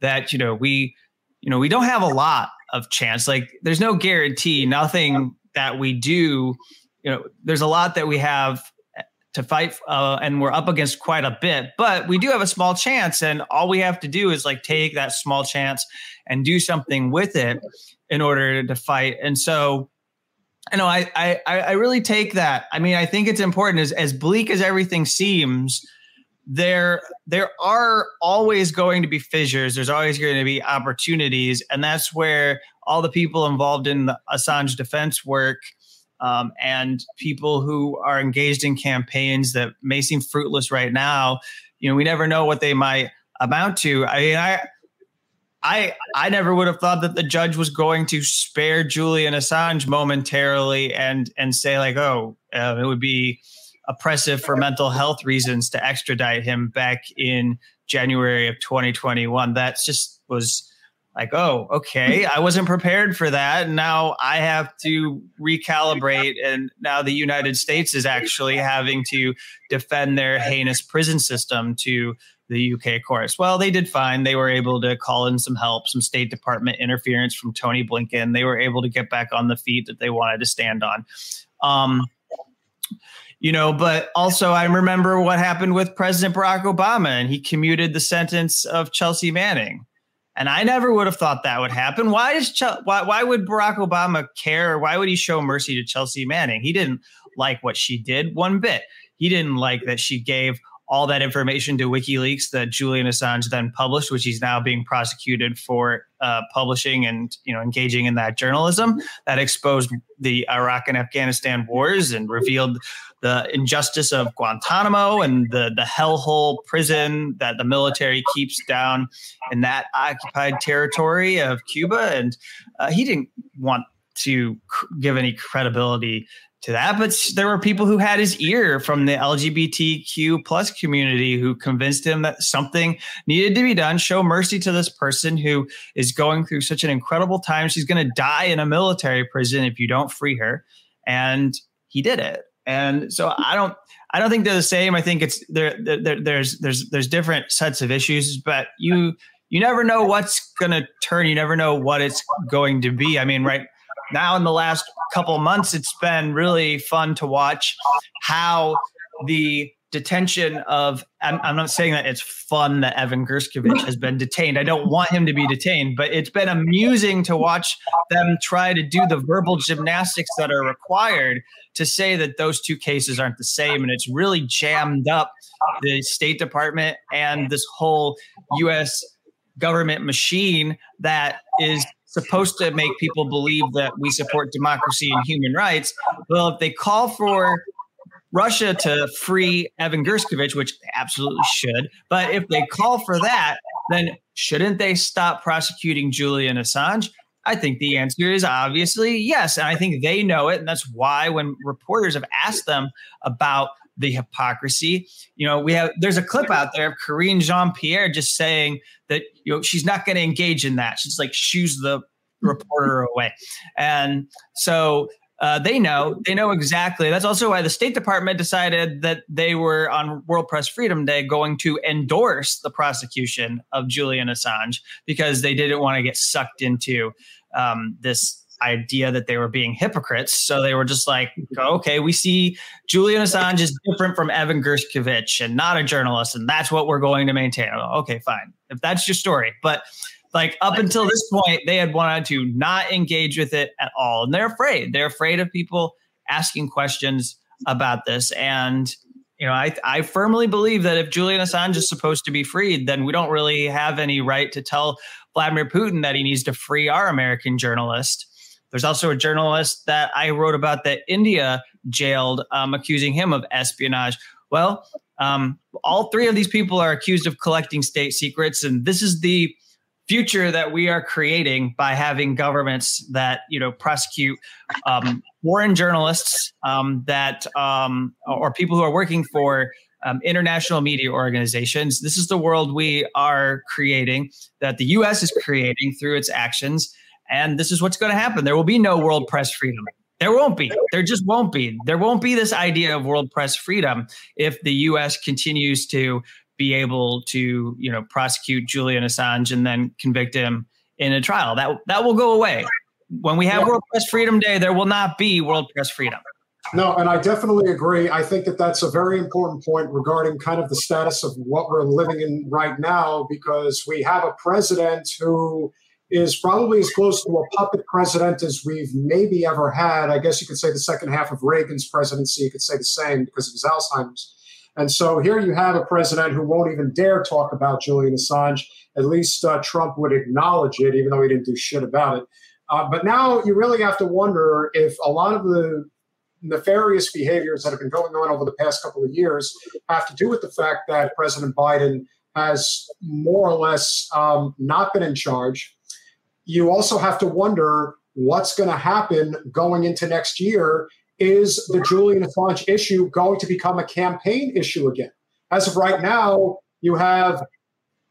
[SPEAKER 3] that, you know, we, you know, we don't have a lot of chance. Like there's no guarantee, nothing that we do, you know, there's a lot that we have to fight uh, and we're up against quite a bit, but we do have a small chance. And all we have to do is like take that small chance and do something with it in order to fight. And so, I know I, I I really take that. I mean, I think it's important as as bleak as everything seems, there there are always going to be fissures. There's always going to be opportunities, and that's where all the people involved in the Assange defense work um, and people who are engaged in campaigns that may seem fruitless right now, you know, we never know what they might amount to. I mean, I I I never would have thought that the judge was going to spare Julian Assange momentarily and and say like, oh, uh, it would be oppressive for mental health reasons to extradite him back in January of 2021. That just was like, oh, okay, I wasn't prepared for that. And now I have to recalibrate. And now the United States is actually having to defend their heinous prison system to the UK courts. Well, they did fine. They were able to call in some help, some State Department interference from Tony Blinken. They were able to get back on the feet that they wanted to stand on. Um, you know, but also I remember what happened with President Barack Obama and he commuted the sentence of Chelsea Manning. And I never would have thought that would happen. Why is Ch- why why would Barack Obama care? Why would he show mercy to Chelsea Manning? He didn't like what she did one bit. He didn't like that she gave all that information to WikiLeaks that Julian Assange then published, which he's now being prosecuted for uh, publishing and you know engaging in that journalism that exposed the Iraq and Afghanistan wars and revealed the injustice of Guantanamo and the the hellhole prison that the military keeps down in that occupied territory of Cuba, and uh, he didn't want to give any credibility to that. But there were people who had his ear from the LGBTQ plus community who convinced him that something needed to be done. Show mercy to this person who is going through such an incredible time. She's going to die in a military prison if you don't free her. And he did it. And so I don't. I don't think they're the same. I think it's there, there. There's there's there's different sets of issues, but you you never know what's going to turn. You never know what it's going to be. I mean, right now in the last couple months, it's been really fun to watch how the detention of I'm, I'm, not saying that it's fun that Evan Gershkovich has been detained. I don't want him to be detained, but it's been amusing to watch them try to do the verbal gymnastics that are required to say that those two cases aren't the same. And it's really jammed up the State Department and this whole US government machine that is supposed to make people believe that we support democracy and human rights. Well, if they call for Russia to free Evan Gershkovich, which they absolutely should, but if they call for that, then shouldn't they stop prosecuting Julian Assange? I think the answer is obviously yes. And I think they know it. And that's why when reporters have asked them about the hypocrisy, you know, we have there's a clip out there of Karine Jean Pierre just saying that, you know, she's not going to engage in that. She's like, shoos the reporter away. And so uh, they know they know exactly that's also why the state department decided that they were on world press freedom day going to endorse the prosecution of julian assange because they didn't want to get sucked into um, this idea that they were being hypocrites so they were just like oh, okay we see julian assange is different from evan gershkovich and not a journalist and that's what we're going to maintain okay fine if that's your story but like up until this point, they had wanted to not engage with it at all. And they're afraid. They're afraid of people asking questions about this. And, you know, I, I firmly believe that if Julian Assange is supposed to be freed, then we don't really have any right to tell Vladimir Putin that he needs to free our American journalist. There's also a journalist that I wrote about that India jailed, um, accusing him of espionage. Well, um, all three of these people are accused of collecting state secrets, and this is the future that we are creating by having governments that you know prosecute um, foreign journalists um, that um, or people who are working for um, international media organizations. This is the world we are creating that the U.S. is creating through its actions, and this is what's going to happen. There will be no world press freedom. There won't be. There just won't be. There won't be this idea of world press freedom if the U.S. continues to be able to you know prosecute Julian Assange and then convict him in a trial. That that will go away. When we have yeah. World Press Freedom Day, there will not be World Press Freedom.
[SPEAKER 1] No, and I definitely agree. I think that that's a very important point regarding kind of the status of what we're living in right now, because we have a president who is probably as close to a puppet president as we've maybe ever had. I guess you could say the second half of Reagan's presidency, you could say the same because of his Alzheimer's. And so here you have a president who won't even dare talk about Julian Assange. At least uh, Trump would acknowledge it, even though he didn't do shit about it. Uh, but now you really have to wonder if a lot of the nefarious behaviors that have been going on over the past couple of years have to do with the fact that President Biden has more or less um, not been in charge. You also have to wonder what's going to happen going into next year is the Julian Assange issue going to become a campaign issue again? As of right now, you have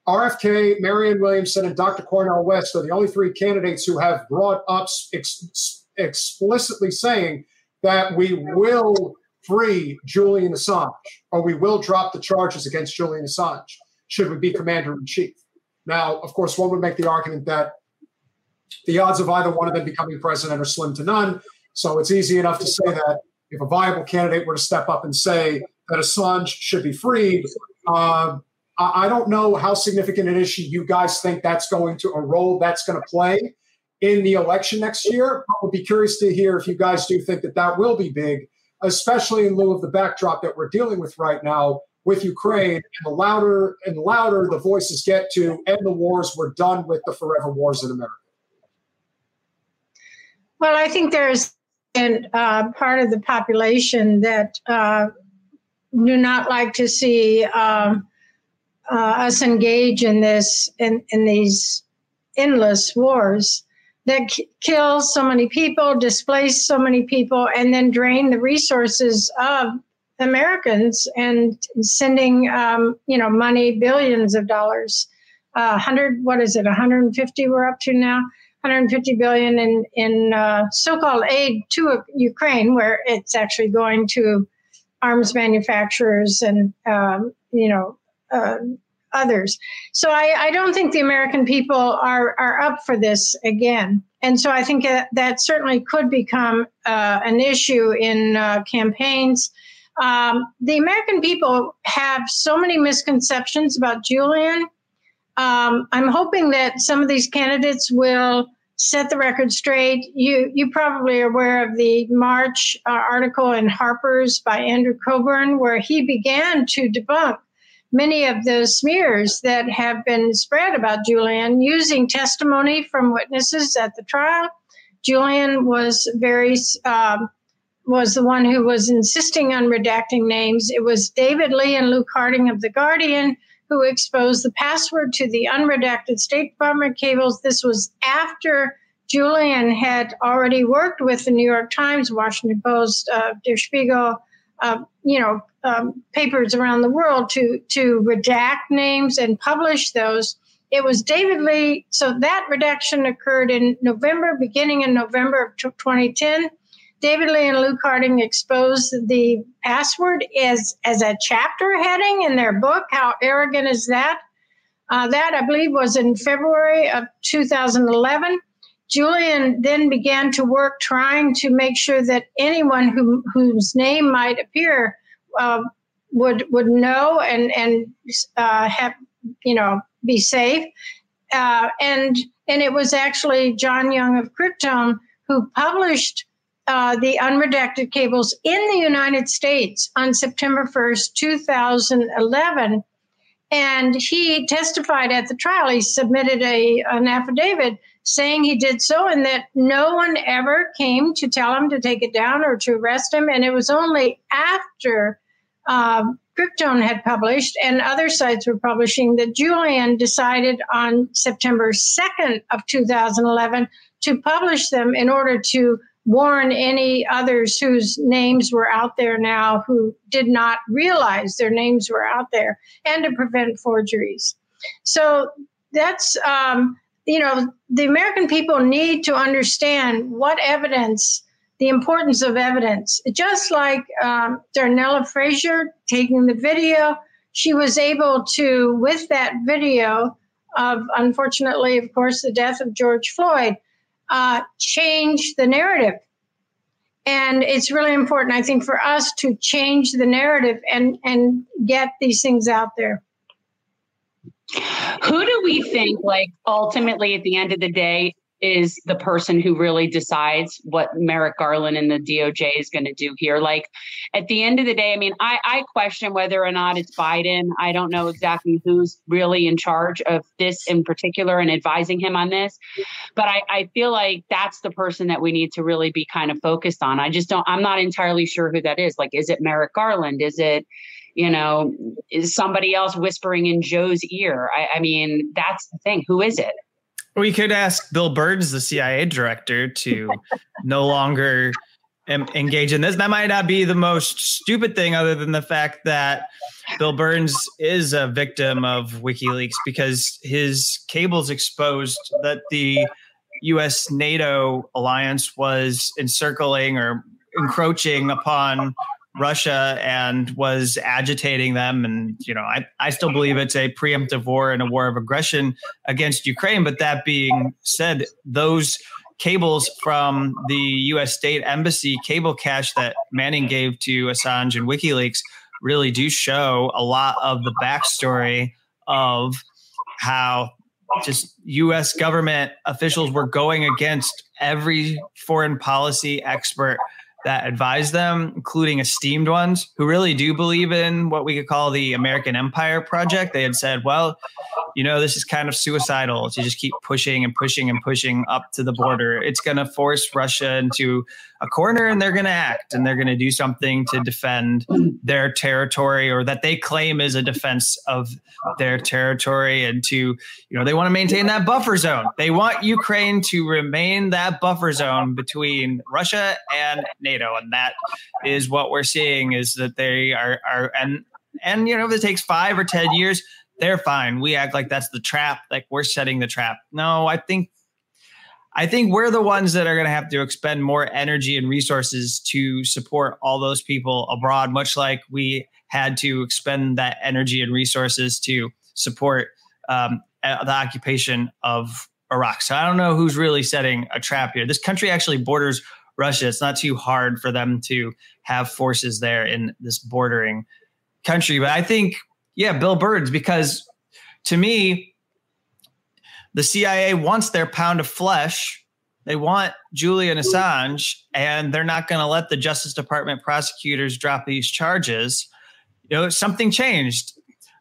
[SPEAKER 1] RFK, Marianne Williamson, and Dr. Cornel West are the only three candidates who have brought up ex- explicitly saying that we will free Julian Assange or we will drop the charges against Julian Assange should we be commander in chief. Now, of course, one would make the argument that the odds of either one of them becoming president are slim to none. So it's easy enough to say that if a viable candidate were to step up and say that Assange should be freed, uh, I don't know how significant an issue you guys think that's going to a role that's going to play in the election next year. I would be curious to hear if you guys do think that that will be big, especially in lieu of the backdrop that we're dealing with right now with Ukraine. And the louder and louder the voices get to end the wars, we're done with the forever wars in America.
[SPEAKER 4] Well, I think there's uh, part of the population that uh, do not like to see um, uh, us engage in this in, in these endless wars that kill so many people, displace so many people, and then drain the resources of Americans and sending um, you know money, billions of dollars, uh, hundred what is it, 150 we're up to now. 150 billion in in uh, so-called aid to Ukraine, where it's actually going to arms manufacturers and um, you know uh, others. So I, I, don't think the American people are are up for this again, and so I think that, that certainly could become uh, an issue in uh, campaigns. Um, the American people have so many misconceptions about Julian um, I'm hoping that some of these candidates will set the record straight. You you probably are aware of the March uh, article in Harper's by Andrew Cockburn, where he began to debunk many of the smears that have been spread about Julian using testimony from witnesses at the trial. Julian was very um, was the one who was insisting on redacting names. It was David Leigh and Luke Harding of the Guardian who exposed the password to the unredacted State Department cables. This was after Julian had already worked with the New York Times, Washington Post, uh, Der Spiegel, uh, you know, um, papers around the world to to redact names and publish those. It was David Leigh. So that redaction occurred in November, beginning in November of 2010. David Leigh and Luke Harding exposed the password as, as a chapter heading in their book. How arrogant is that? Uh, that, I believe, was in February of 2011. Julian then began to work trying to make sure that anyone who, whose name might appear uh, would would know and and uh, have you know be safe. Uh, and and it was actually John Young of Cryptome who published uh, the unredacted cables in the United States on September 1st, 2011. And he testified at the trial. He submitted a, an affidavit saying he did so and that no one ever came to tell him to take it down or to arrest him. And it was only after um, Cryptome had published and other sites were publishing that Julian decided on September 2nd of 2011 to publish them in order to warn any others whose names were out there now who did not realize their names were out there and to prevent forgeries. So that's, um, you know, the American people need to understand what evidence, the importance of evidence. Just like um, Darnella Frazier taking the video, she was able to, with that video of, unfortunately, of course, the death of George Floyd, uh, change the narrative. And it's really important, I think, for us to change the narrative and, and get these things out there.
[SPEAKER 2] Who do we think, like, ultimately at the end of the day, is the person who really decides what Merrick Garland and the DOJ is going to do here. Like at the end of the day, I mean, I, I question whether or not it's Biden. I don't know exactly who's really in charge of this in particular and advising him on this. But I, I feel like that's the person that we need to really be kind of focused on. I just don't, I'm not entirely sure who that is. Like, is it Merrick Garland? Is it, you know, is somebody else whispering in Joe's ear? I, I mean, that's the thing. Who is it?
[SPEAKER 3] We could ask Bill Burns, the CIA director, to no longer em- engage in this. That might not be the most stupid thing, other than the fact that Bill Burns is a victim of WikiLeaks because his cables exposed that the U.S. NATO alliance was encircling or encroaching upon Russia and was agitating them. And, you know, I, I still believe it's a preemptive war and a war of aggression against Ukraine. But that being said, those cables from the US State Embassy cable cache that Manning gave to Assange and WikiLeaks really do show a lot of the backstory of how just US government officials were going against every foreign policy expert that advise them, including esteemed ones who really do believe in what we could call the American Empire Project. They had said, well, you know, this is kind of suicidal to just keep pushing and pushing and pushing up to the border. It's going to force Russia into a corner and they're going to act and they're going to do something to defend their territory or that they claim is a defense of their territory and to, you know, they want to maintain that buffer zone. They want Ukraine to remain that buffer zone between Russia and NATO. And that is what we're seeing is that they are, are and, and, you know, if it takes five or 10 years, they're fine. We act like that's the trap, like we're setting the trap. No, I think I think we're the ones that are going to have to expend more energy and resources to support all those people abroad, much like we had to expend that energy and resources to support um, the occupation of Iraq. So I don't know who's really setting a trap here. This country actually borders Russia. It's not too hard for them to have forces there in this bordering country. But I think, yeah, Bill Burns, because to me, the CIA wants their pound of flesh. They want Julian Assange, and they're not going to let the Justice Department prosecutors drop these charges. You know, something changed.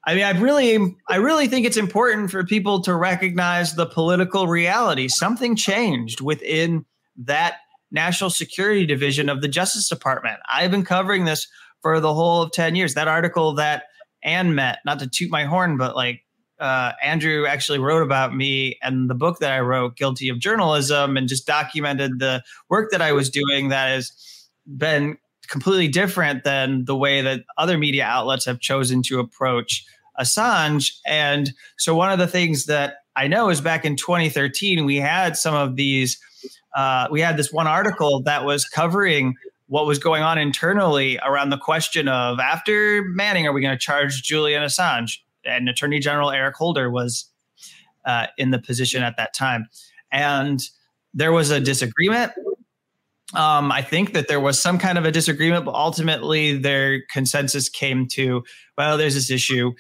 [SPEAKER 3] I mean, I really, I really think it's important for people to recognize the political reality. Something changed within that national security division of the Justice Department. I've been covering this for the whole of 10 years. That article that Ann met, not to toot my horn, but like uh, Andrew actually wrote about me and the book that I wrote, Guilty of Journalism, and just documented the work that I was doing that has been completely different than the way that other media outlets have chosen to approach Assange. And so, one of the things that I know is back in 2013, we had some of these, uh, we had this one article that was covering what was going on internally around the question of after Manning, are we going to charge Julian Assange? and Attorney General Eric Holder was uh, in the position at that time, and there was a disagreement. Um, I think that there was some kind of a disagreement, but ultimately their consensus came to, well, there's this issue.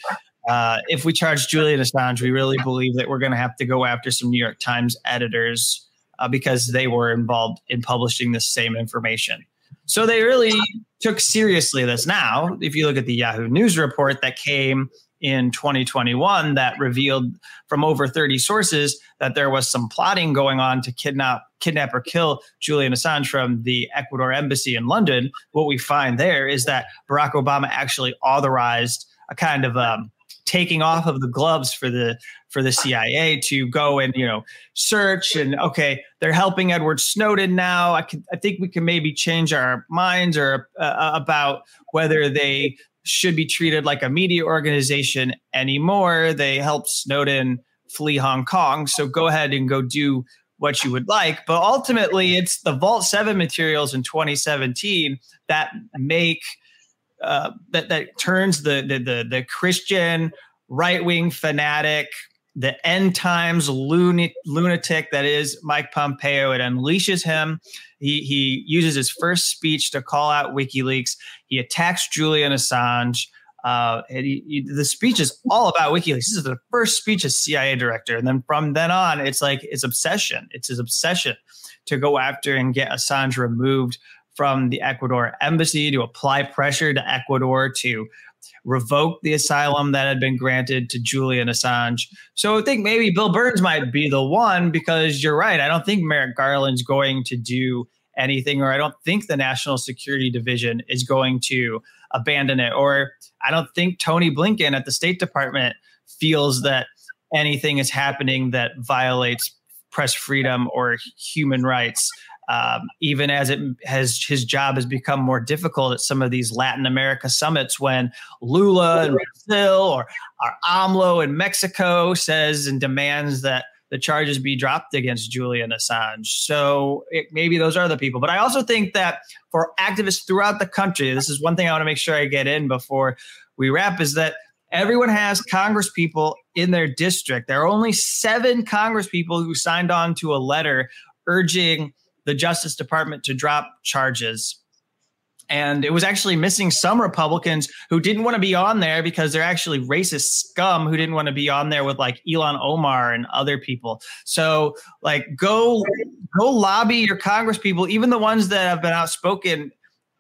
[SPEAKER 3] Uh, if we charge Julian Assange, we really believe that we're going to have to go after some New York Times editors uh, because they were involved in publishing the same information. So they really took seriously this. Now, if you look at the Yahoo News report that came in 2021 that revealed from over 30 sources that there was some plotting going on to kidnap kidnap or kill Julian Assange from the Ecuador embassy in London. What we find there is that Barack Obama actually authorized a kind of um, taking off of the gloves for the for the CIA to go and you know search and okay they're helping Edward Snowden now I can I think we can maybe change our minds or uh, about whether they should be treated like a media organization anymore. They helped Snowden flee Hong Kong. So go ahead and go do what you would like. But ultimately, it's the Vault 7 materials in 2017 that make uh, that that turns the the the, the Christian right wing fanatic, the end times lunatic that is Mike Pompeo. It unleashes him he he uses his first speech to call out WikiLeaks. He attacks Julian Assange. Uh, he, he, the speech is all about WikiLeaks. This is the first speech as CIA director, and then from then on, it's like his obsession. It's his obsession to go after and get Assange removed from the Ecuador embassy, to apply pressure to Ecuador to revoke the asylum that had been granted to Julian Assange. So I think maybe Bill Burns might be the one because you're right. I don't think Merrick Garland's going to do anything, or I don't think the National Security Division is going to abandon it, or I don't think Tony Blinken at the State Department feels that anything is happening that violates press freedom or human rights. Um, even as it has his job has become more difficult at some of these Latin America summits when Lula in Brazil or, or AMLO in Mexico says and demands that the charges be dropped against Julian Assange. So it, maybe those are the people. But I also think that for activists throughout the country, this is one thing I want to make sure I get in before we wrap is that everyone has Congress people in their district. There are only seven Congress people who signed on to a letter urging the Justice Department to drop charges and it was actually missing some Republicans who didn't want to be on there because they're actually racist scum who didn't want to be on there with like Ilhan Omar and other people. So like go go lobby your Congress people, even the ones that have been outspoken,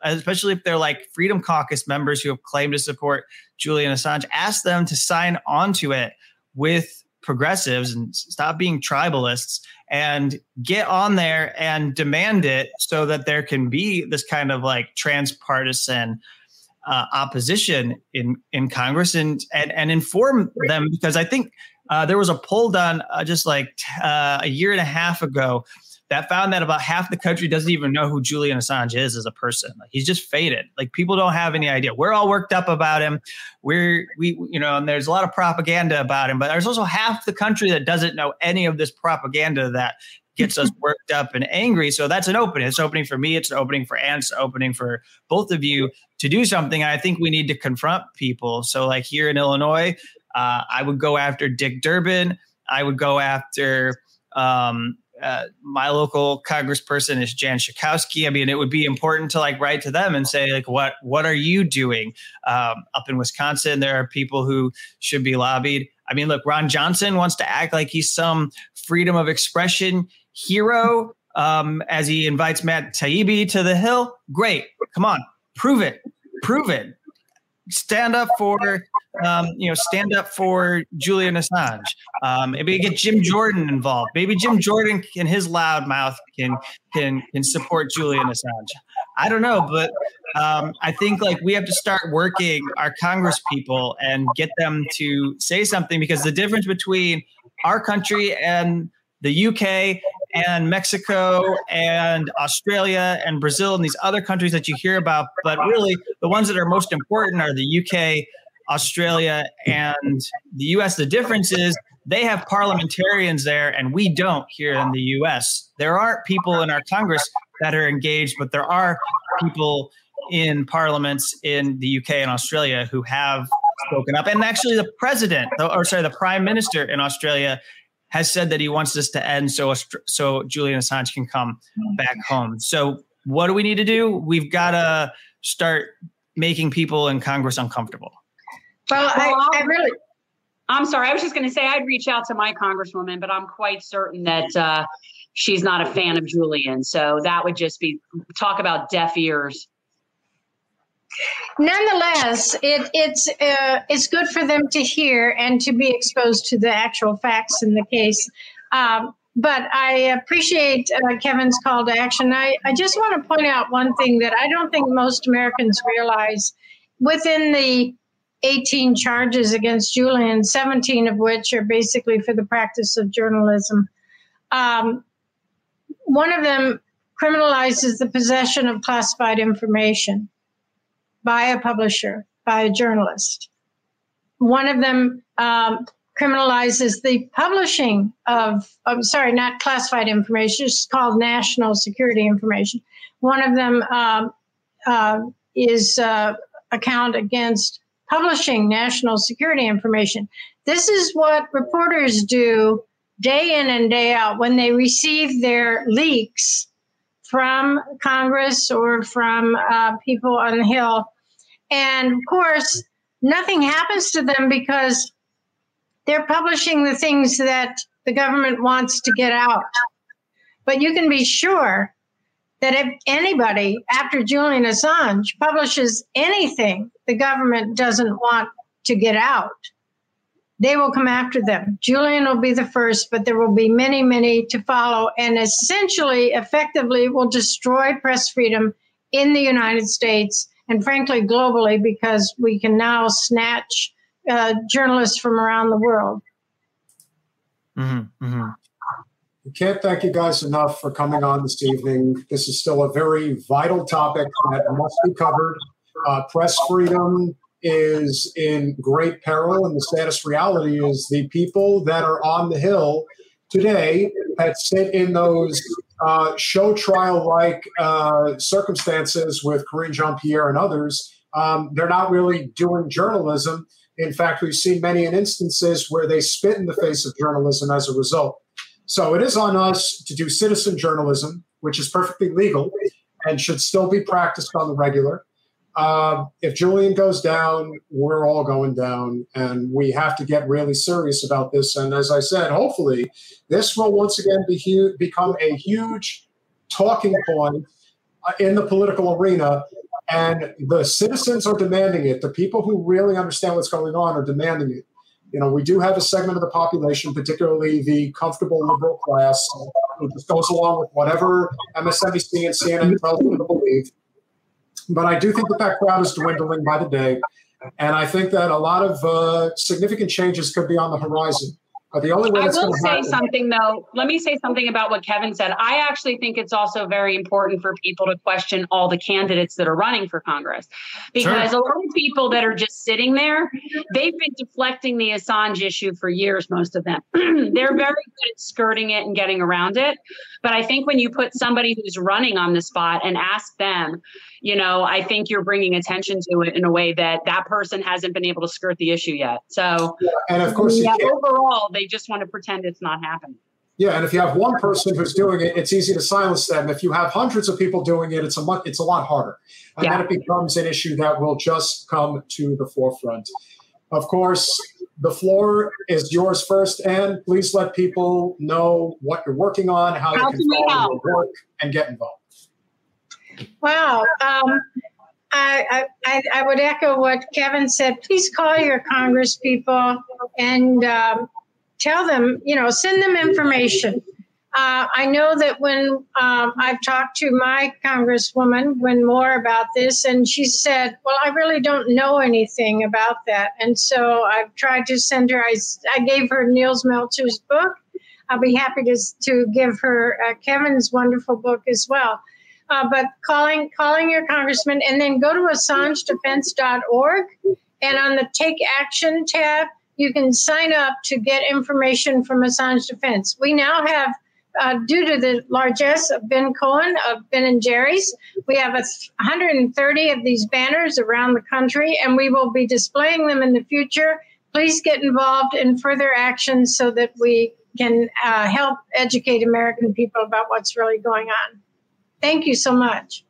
[SPEAKER 3] especially if they're like Freedom Caucus members who have claimed to support Julian Assange, ask them to sign onto it with progressives and stop being tribalists and get on there and demand it so that there can be this kind of like transpartisan uh, opposition in in Congress and, and and inform them because I think uh, there was a poll done uh, just like uh, a year and a half ago that found that about half the country doesn't even know who Julian Assange is as a person. Like, he's just faded. Like people don't have any idea. We're all worked up about him. We're we you know, and there's a lot of propaganda about him, but there's also half the country that doesn't know any of this propaganda that gets us worked up and angry. So that's an opening. It's opening for me. It's an opening for Ann's. Opening for both of you to do something. I think we need to confront people. So like here in Illinois, uh, I would go after Dick Durbin. I would go after um, uh, my local congressperson is Jan Schakowsky. I mean, it would be important to like write to them and say like, what what are you doing um, up in Wisconsin? There are people who should be lobbied. I mean, look, Ron Johnson wants to act like he's some freedom of expression hero um, as he invites Matt Taibbi to the Hill. Great, come on, prove it, prove it stand up for um, you know stand up for Julian Assange. Um, maybe get Jim Jordan involved. Maybe Jim Jordan in his loud mouth can can can support Julian Assange. I don't know, but um, I think like we have to start working our Congress people and get them to say something because the difference between our country and the UK and Mexico and Australia and Brazil and these other countries that you hear about. But really, the ones that are most important are the UK, Australia, and the US. The difference is they have parliamentarians there, and we don't here in the US. There aren't people in our Congress that are engaged, but there are people in parliaments in the UK and Australia who have spoken up. And actually, the president, or sorry, the prime minister in Australia has said that he wants this to end so so Julian Assange can come back home. So what do we need to do? We've got to start making people in Congress uncomfortable.
[SPEAKER 2] Well, I, I really. I'm sorry. I was just going to say I'd reach out to my congresswoman, but I'm quite certain that uh, she's not a fan of Julian. So that would just be talk about deaf ears
[SPEAKER 4] nonetheless, it, it's uh, it's good for them to hear and to be exposed to the actual facts in the case. Um, but I appreciate uh, Kevin's call to action. I, I just want to point out one thing that I don't think most Americans realize. Within the 18 charges against Julian, 17 of which are basically for the practice of journalism. Um, one of them criminalizes the possession of classified information by a publisher, by a journalist. One of them um, criminalizes the publishing of, I'm sorry, not classified information, it's called national security information. One of them um, uh, is uh, account against publishing national security information. This is what reporters do day in and day out when they receive their leaks from Congress or from uh, people on the Hill. And of course, nothing happens to them because they're publishing the things that the government wants to get out. But you can be sure that if anybody after Julian Assange publishes anything the government doesn't want to get out, they will come after them. Julian will be the first, but there will be many, many to follow, and essentially, effectively, will destroy press freedom in the United States and frankly, globally, because we can now snatch uh, journalists from around the world.
[SPEAKER 1] Mm-hmm, mm-hmm. can't thank you guys enough for coming on this evening. This is still a very vital topic that must be covered. Uh, press freedom is in great peril, and the saddest reality is the people that are on the Hill today that sit in those uh, show trial like uh, circumstances with Karine Jean Pierre and others. Um, they're not really doing journalism. In fact, we've seen many instances where they spit in the face of journalism as a result. So it is on us to do citizen journalism, which is perfectly legal and should still be practiced on the regular. Uh, if Julian goes down, we're all going down, and we have to get really serious about this. And as I said, hopefully, this will once again be hu- become a huge talking point uh, in the political arena. And the citizens are demanding it. The people who really understand what's going on are demanding it. You know, we do have a segment of the population, particularly the comfortable liberal class, who just goes along with whatever MSNBC and CNN tells them to believe. But I do think that that crowd is dwindling by the day. And I think that a lot of uh, significant changes could be on the horizon. But the only way
[SPEAKER 2] I will say
[SPEAKER 1] happen-
[SPEAKER 2] something though. Let me say something about what Kevin said. I actually think it's also very important for people to question all the candidates that are running for Congress, because sure. a lot of people that are just sitting there, they've been deflecting the Assange issue for years. Most of them, they're very good at skirting it and getting around it. But I think when you put somebody who's running on the spot and ask them, you know, I think you're bringing attention to it in a way that that person hasn't been able to skirt the issue yet. So,
[SPEAKER 1] yeah, and of course,
[SPEAKER 2] yeah, overall, they just want to pretend it's not happening.
[SPEAKER 1] Yeah, and if you have one person who's doing it, it's easy to silence them. If you have hundreds of people doing it, it's a much, it's a lot harder, and yeah. then it becomes an issue that will just come to the forefront. Of course, the floor is yours first, and please let people know what you're working on, how, how you can follow your work, and get involved.
[SPEAKER 4] Wow. Um, I, I, I would echo what Kevin said. Please call your Congress people and um, tell them, you know, send them information. Uh, I know that when um, I've talked to my Congresswoman, when more about this, and she said, Well, I really don't know anything about that. And so I've tried to send her, I, I gave her Nils Melzer's book. I'll be happy to, to give her uh, Kevin's wonderful book as well. Uh, but calling calling your congressman and then go to AssangeDefense.org and on the Take Action tab, you can sign up to get information from Assange Defense. We now have, uh, due to the largesse of Ben Cohen of Ben and Jerry's, we have a 130 of these banners around the country, and we will be displaying them in the future. Please get involved in further actions so that we can uh, help educate American people about what's really going on. Thank you so much.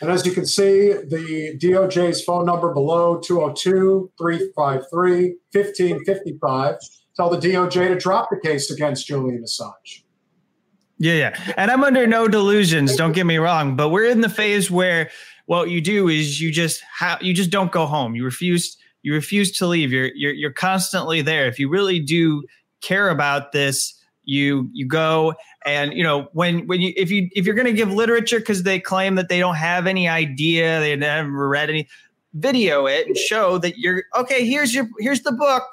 [SPEAKER 1] And as you can see, the DOJ's phone number below 202 353 1555. Tell the DOJ to drop the case against Julian Assange.
[SPEAKER 3] Yeah, yeah. And I'm under no delusions, don't get me wrong, but we're in the phase where what you do is you just have you just don't go home. You refuse you refuse to leave. You're you're you're constantly there. If you really do care about this, you you go and you know when when you if you if you're going to give literature because they claim that they don't have any idea they never read any video it and show that you're okay here's your here's the book.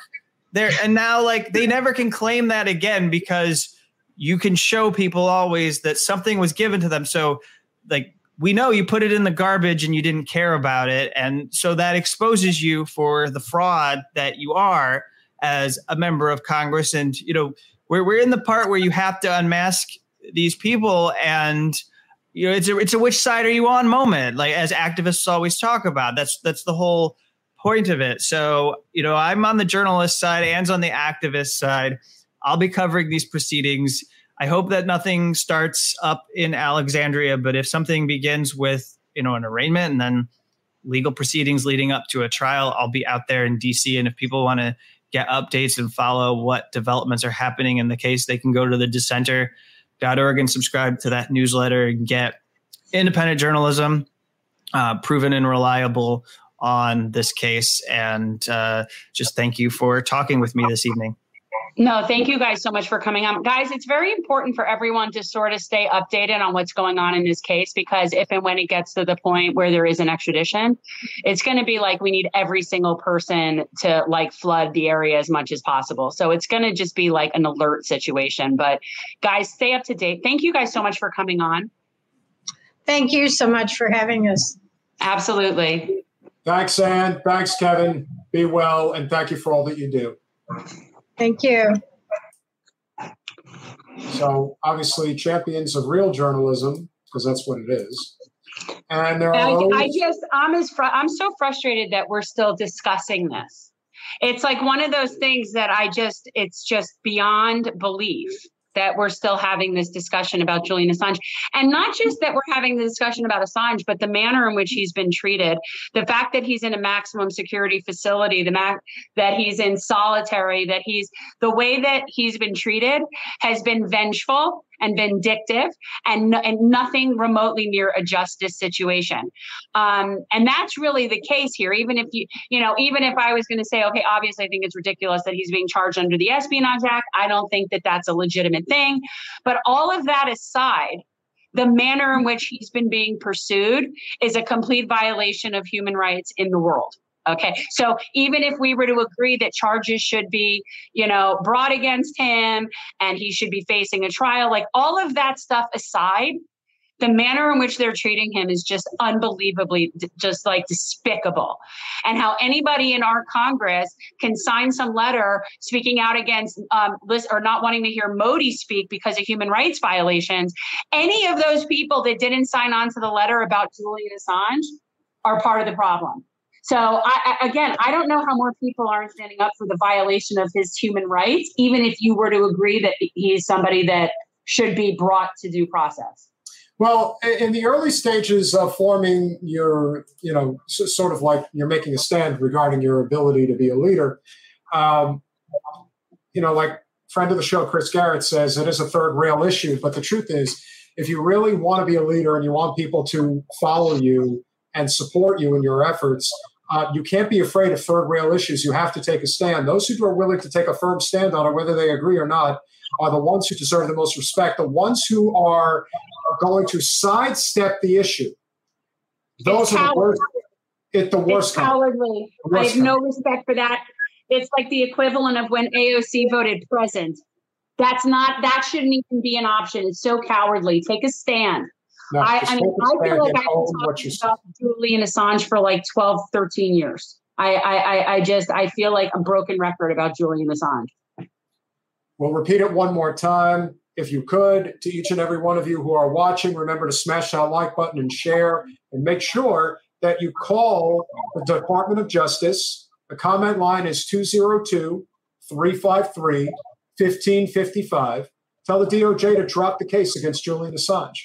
[SPEAKER 3] There and now like they never can claim that again because you can show people always that something was given to them. So like we know you put it in the garbage and you didn't care about it. And so that exposes you for the fraud that you are as a member of congress. And you know we're we're in the part where you have to unmask these people and you know it's a it's a which side are you on moment like as activists always talk about. That's that's the whole point of it. So you know i'm on the journalist side and on the activist side. I'll be covering these proceedings. I hope that nothing starts up in alexandria but if something begins with you know an arraignment and then legal proceedings leading up to a trial i'll be out there in dc and if people want to get updates and follow what developments are happening in the case, they can go to the dissenter.org and subscribe to that newsletter and get independent journalism, uh, proven and reliable on this case. And uh, just thank you for talking with me this evening.
[SPEAKER 2] No, thank you guys so much for coming on. Guys, it's very important for everyone to sort of stay updated on what's going on in this case because if and when it gets to the point where there is an extradition, it's going to be like we need every single person to like flood the area as much as possible. So it's going to just be like an alert situation. But guys, stay up to date. Thank you guys so much for coming on.
[SPEAKER 4] Thank you so much for having us.
[SPEAKER 2] Absolutely.
[SPEAKER 1] Thanks, Ann. Thanks, Kevin. Be well, and thank you for all that you do.
[SPEAKER 4] Thank you.
[SPEAKER 1] So, obviously, champions of real journalism, because that's what it is. And there
[SPEAKER 2] I,
[SPEAKER 1] are. those-
[SPEAKER 2] I just, I'm as fr- I'm so frustrated that we're still discussing this. It's like one of those things that I just, it's just beyond belief that we're still having this discussion about Julian Assange. And not just that we're having the discussion about Assange, but the manner in which he's been treated, the fact that he's in a maximum security facility, the fact that he's in solitary, that he's the way that he's been treated has been vengeful and vindictive and, and nothing remotely near a justice situation. Um, and that's really the case here. Even if you, you know, even if I was going to say, okay, obviously I think it's ridiculous that he's being charged under the Espionage Act, I don't think that that's a legitimate thing. But all of that aside, the manner in which he's been being pursued is a complete violation of human rights in the world. Okay. So even if we were to agree that charges should be, you know, brought against him and he should be facing a trial, like all of that stuff aside, the manner in which they're treating him is just unbelievably just like despicable and how anybody in our congress can sign some letter speaking out against um, list or not wanting to hear modi speak because of human rights violations any of those people that didn't sign on to the letter about julian assange are part of the problem so I, I, again, I don't know how more people aren't standing up for the violation of his human rights, even if you were to agree that he's somebody that should be brought to due process.
[SPEAKER 1] Well, in the early stages of forming your, you know, sort of like you're making a stand regarding your ability to be a leader, um, you know, like friend of the show, Chris Garrett says, it is a third rail issue. But the truth is, if you really want to be a leader and you want people to follow you and support you in your efforts, uh, you can't be afraid of third rail issues. You have to take a stand. Those who are willing to take a firm stand on it, whether they agree or not, are the ones who deserve the most respect. The ones who are going to sidestep the issue. Those are the worst. It's the worst.
[SPEAKER 2] It's cowardly.
[SPEAKER 1] The
[SPEAKER 2] I
[SPEAKER 1] worst
[SPEAKER 2] have no respect for that. It's like the equivalent of when AOC voted present. That's not. That shouldn't even be an option. It's so cowardly. Take a stand.
[SPEAKER 1] No,
[SPEAKER 2] I, I mean, I feel like I've been talking about Julian Assange for like 12, 13 years. I, I, I- I just, I feel like a broken record about Julian Assange.
[SPEAKER 1] We'll repeat it one more time. If you could, to each and every one of you who are watching, remember to smash that like button and share, and make sure that you call the Department of Justice. The comment line is 202 353 1555. Tell the DOJ to drop the case against Julian Assange.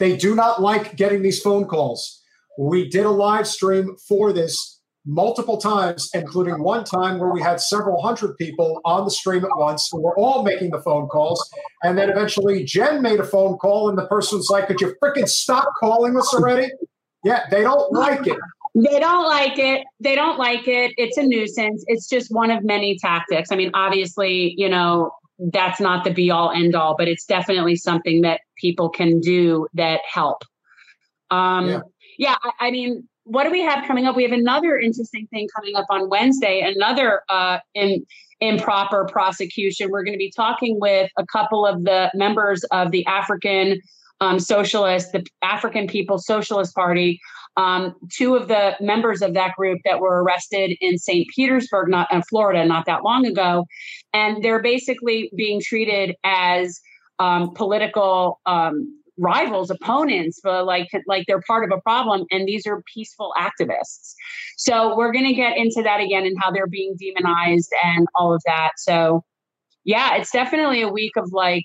[SPEAKER 1] They do not like getting these phone calls. We did a live stream for this multiple times, including one time where we had several hundred people on the stream at once who were all making the phone calls. And then eventually Jen made a phone call, and the person's like, Could you freaking stop calling us already? Yeah, they don't like it.
[SPEAKER 2] They don't like it. They don't like it. It's a nuisance. It's just one of many tactics. I mean, obviously, you know, that's not the be all end all, but it's definitely something that people can do that help. Um,
[SPEAKER 1] Yeah.
[SPEAKER 2] yeah, I, I mean, what do we have coming up? We have another interesting thing coming up on Wednesday, another uh, in, improper prosecution. We're going to be talking with a couple of the members of the African um, Socialist, the African People's Socialist Party, um, two of the members of that group that were arrested in St. Petersburg, not in Florida, not that long ago, and they're basically being treated as um, political um, rivals, opponents, but like like they're part of a problem, and these are peaceful activists. So we're going to get into that again and how they're being demonized and all of that. So yeah, it's definitely a week of like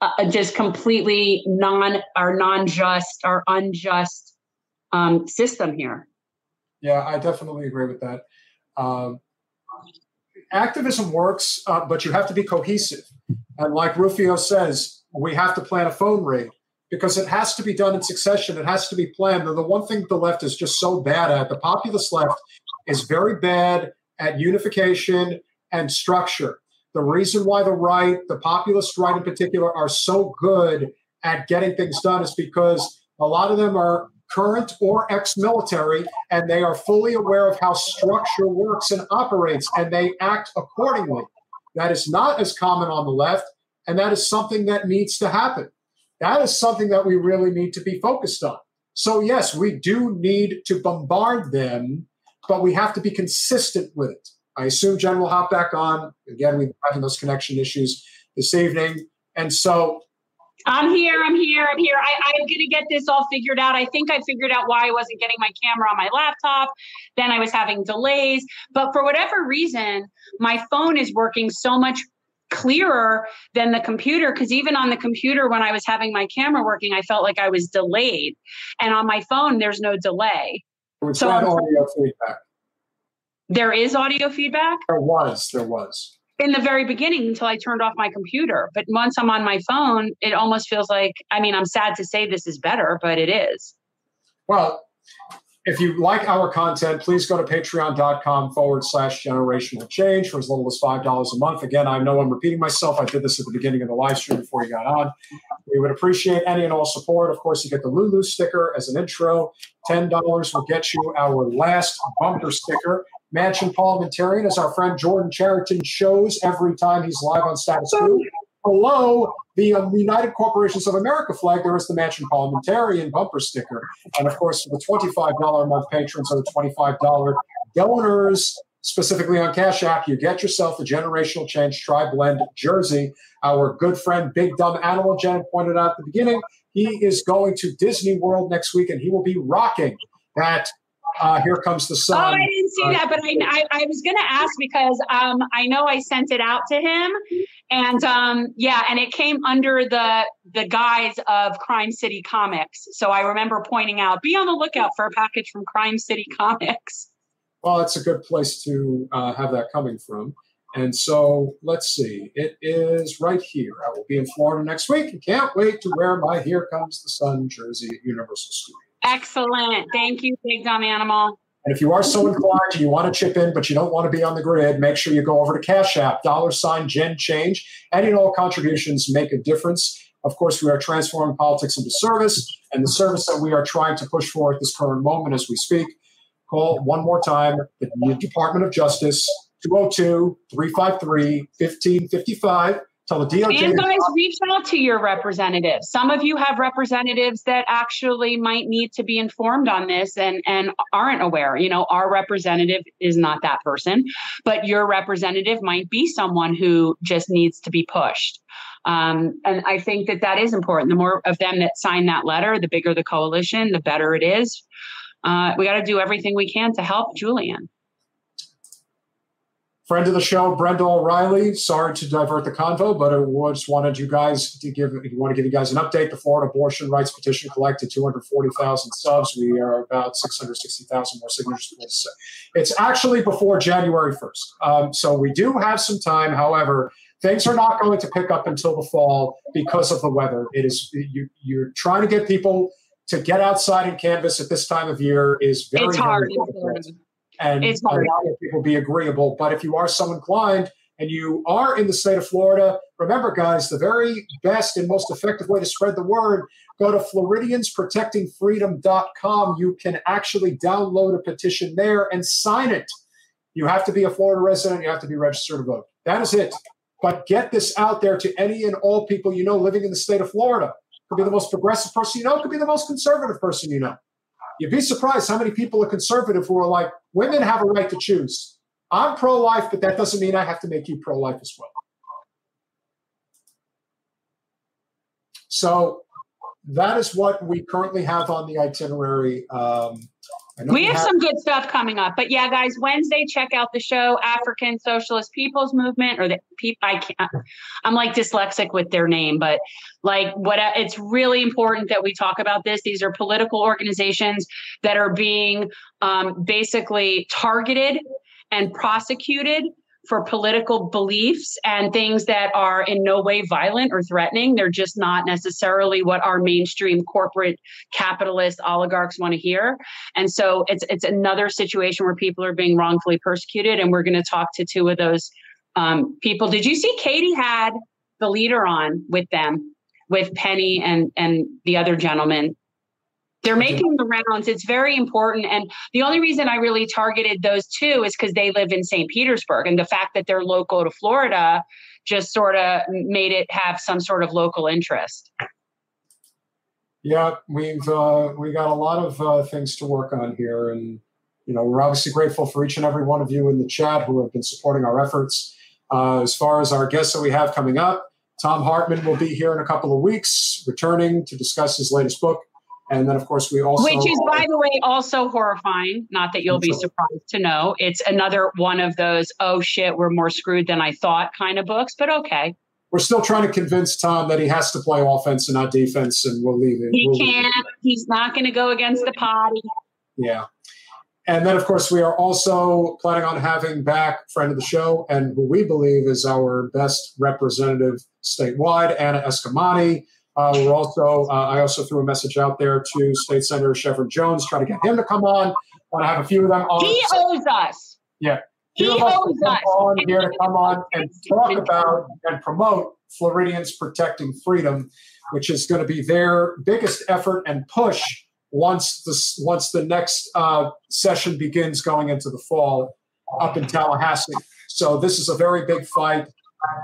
[SPEAKER 2] uh, just completely non or non-just or unjust um, system here.
[SPEAKER 1] Yeah, I definitely agree with that. Um, activism works, uh, but you have to be cohesive. And like Rufio says, we have to plan a phone raid because it has to be done in succession. It has to be planned. And the one thing the left is just so bad at, the populist left is very bad at unification and structure. The reason why the right, the populist right in particular, are so good at getting things done is because a lot of them are current or ex military and they are fully aware of how structure works and operates and they act accordingly. That is not as common on the left, and that is something that needs to happen. That is something that we really need to be focused on. So, yes, we do need to bombard them, but we have to be consistent with it. I assume Jen will hop back on. Again, we've been having those connection issues this evening. And so
[SPEAKER 2] I'm here, I'm here, I'm here. I, I'm going to get this all figured out. I think I figured out why I wasn't getting my camera on my laptop. Then I was having delays. But for whatever reason, my phone is working so much clearer than the computer because even on the computer when i was having my camera working i felt like i was delayed and on my phone there's no delay
[SPEAKER 1] so audio feedback
[SPEAKER 2] there is audio feedback
[SPEAKER 1] there was there was
[SPEAKER 2] in the very beginning until I turned off my computer. But once I'm on my phone, it almost feels like, I mean, I'm sad to say this is better, but it is.
[SPEAKER 1] Well, if you like our content, please go to patreon.com forward slash generational change for as little as $5 a month. Again, I know I'm repeating myself. I did this at the beginning of the live stream before you got on. We would appreciate any and all support. Of course, you get the Lulu sticker as an intro. $10 will get you our last bumper sticker. Manchin Parliamentarian, as our friend Jordan Chariton shows every time he's live on Status Coup. Below the um, United Corporations of America flag, there is the Manchin Parliamentarian bumper sticker. And of course, for the $25 a month patrons or the $25 donors, specifically on Cash App, you get yourself the Generational Change Tri Blend jersey. Our good friend Big Dumb Animal Jen pointed out at the beginning, he is going to Disney World next week and he will be rocking that uh, Here Comes the Sun.
[SPEAKER 2] Oh, I didn't see uh, that, but I, I, I was going to ask because um, I know I sent it out to him, and um, yeah, and it came under the the guise of Crime City Comics. So I remember pointing out, be on the lookout for a package from Crime City Comics.
[SPEAKER 1] Well, it's a good place to uh, have that coming from. And so let's see. It is right here. I will be in Florida next week and can't wait to wear my Here Comes the Sun jersey at Universal Studios.
[SPEAKER 2] Excellent. Thank you, Big Dumb Animal.
[SPEAKER 1] And if you are so inclined and you want to chip in, but you don't want to be on the grid, make sure you go over to Cash App, dollar sign Gen Change. Any and all contributions make a difference. Of course, we are transforming politics into service, and the service that we are trying to push for at this current moment as we speak. Call one more time the Department of Justice, 202 353 1555.
[SPEAKER 2] Tell the DOJ. And guys, reach out to your representatives. Some of you have representatives that actually might need to be informed on this and, and aren't aware. You know, our representative is not that person, but your representative might be someone who just needs to be pushed. Um, and I think that that is important. The more of them that sign that letter, the bigger the coalition, the better it is. Uh, we got to do everything we can to help Julian.
[SPEAKER 1] Friend of the show, Brenda O'Reilly. Sorry to divert the convo, but I just wanted you guys to give. You want to give you guys an update. The Florida abortion rights petition collected 240,000 subs. We are about 660,000 more signatures. It's actually before January 1st, um, so we do have some time. However, things are not going to pick up until the fall because of the weather. It is you, you're trying to get people to get outside and canvas at this time of year is very
[SPEAKER 2] it's hard.
[SPEAKER 1] Very and it's a lot of people be agreeable. But if you are so inclined and you are in the state of Florida, remember, guys, the very best and most effective way to spread the word, go to FloridiansProtectingFreedom.com. You can actually download a petition there and sign it. You have to be a Florida resident, you have to be registered to vote. That is it. But get this out there to any and all people you know living in the state of Florida. Could be the most progressive person you know, could be the most conservative person you know. You'd be surprised how many people are conservative who are like, women have a right to choose. I'm pro life, but that doesn't mean I have to make you pro life as well. So that is what we currently have on the itinerary. Um,
[SPEAKER 2] we have, have some good stuff coming up, but yeah, guys, Wednesday, check out the show African Socialist People's Movement or the people. I can't. I'm like dyslexic with their name, but like what it's really important that we talk about this. These are political organizations that are being um, basically targeted and prosecuted for political beliefs and things that are in no way violent or threatening. They're just not necessarily what our mainstream corporate capitalist oligarchs want to hear. And so it's it's another situation where people are being wrongfully persecuted. And we're going to talk to two of those um, people. Did you see Katie had the leader on with them, with Penny and and the other gentleman? They're making the rounds. It's very important. And the only reason I really targeted those two is because they live in St. Petersburg. And the fact that they're local to Florida just sort of made it have some sort of local interest.
[SPEAKER 1] Yeah, we've uh, we got a lot of uh, things to work on here, and you know we're obviously grateful for each and every one of you in the chat who have been supporting our efforts. Uh, as far as our guests that we have coming up, Thom Hartmann will be here in a couple of weeks, returning to discuss his latest book. And then, of course, we also.
[SPEAKER 2] Which is, by the way, also horrifying. Not that you'll be surprised to know. It's another one of those, oh shit, we're more screwed than I thought kind of books, but okay.
[SPEAKER 1] We're still trying to convince Tom that he has to play offense and not defense, and we'll leave it.
[SPEAKER 2] He
[SPEAKER 1] we'll
[SPEAKER 2] can't. It. He's not going to go against the potty.
[SPEAKER 1] Yeah. And then, of course, we are also planning on having back friend of the show and who we believe is our best representative statewide, Anna Eskamani. Uh, we're also, uh, I also threw a message out there to State Senator Shevrin Jones, trying to get him to come on. Want to have a few of them on.
[SPEAKER 2] He owes us.
[SPEAKER 1] Yeah.
[SPEAKER 2] He owes us.
[SPEAKER 1] On here to come on and talk about and promote Floridians Protecting Freedom, which is going to be their biggest effort and push once the once the next uh, session begins going into the fall up in Tallahassee. So this is a very big fight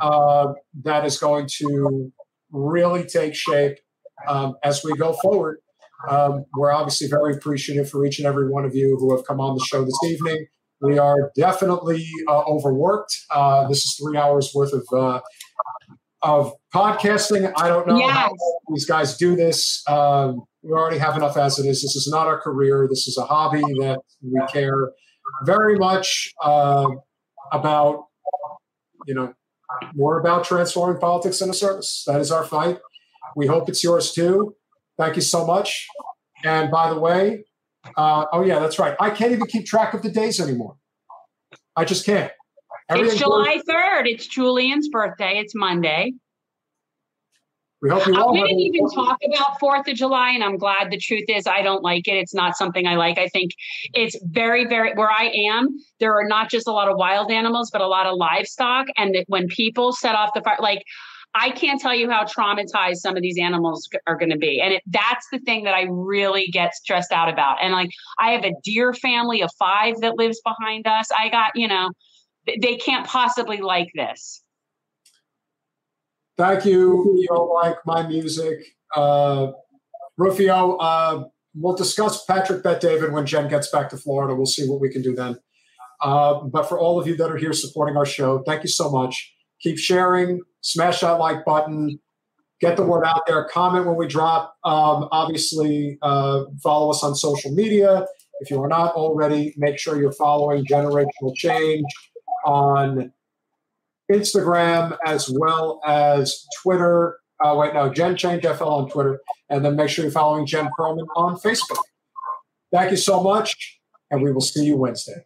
[SPEAKER 1] uh, that is going to really take shape um, as we go forward. Um, we're obviously very appreciative for each and every one of you who have come on the show this evening. We are definitely uh, overworked. Uh, this is three hours worth of uh, of podcasting. I don't know yes. how these guys do this. Um, we already have enough as it is. This is not our career. This is a hobby that we care very much uh, about. You know, more about transforming politics into service. That is our fight. We hope it's yours too. Thank you so much. And by the way, uh, oh yeah, that's right. I can't even keep track of the days anymore. I just can't.
[SPEAKER 2] Everything it's July third. It's Julian's birthday. It's Monday.
[SPEAKER 1] We hope you
[SPEAKER 2] all. We didn't even talk about Fourth of July, and I'm glad. The truth is, I don't like it. It's not something I like. I think it's very, very. Where I am, there are not just a lot of wild animals, but a lot of livestock, and that when people set off the fire, like. I can't tell you how traumatized some of these animals are going to be. And it, that's the thing that I really get stressed out about. And like, I have a deer family of five that lives behind us. I got, you know, they can't possibly like this.
[SPEAKER 1] Thank you. You don't like my music. Uh, Rufio, uh, we'll discuss Patrick Bet David when Jen gets back to Florida. We'll see what we can do then. Uh, but for all of you that are here supporting our show, thank you so much. Keep sharing, smash that like button, get the word out there, comment when we drop. Um, obviously, uh, follow us on social media. If you are not already, make sure you're following Generational Change on Instagram as well as Twitter. Uh, wait, no, Jen Change FL on Twitter. And then make sure you're following Jen Perelman on Facebook. Thank you so much, and we will see you Wednesday.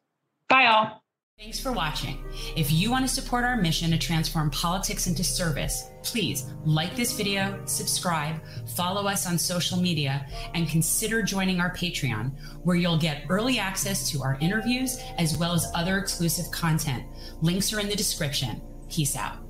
[SPEAKER 2] Bye, all.
[SPEAKER 5] Thanks for watching. If you want to support our mission to transform politics into service, please like this video, subscribe, follow us on social media, and consider joining our Patreon, where you'll get early access to our interviews as well as other exclusive content. Links are in the description. Peace out.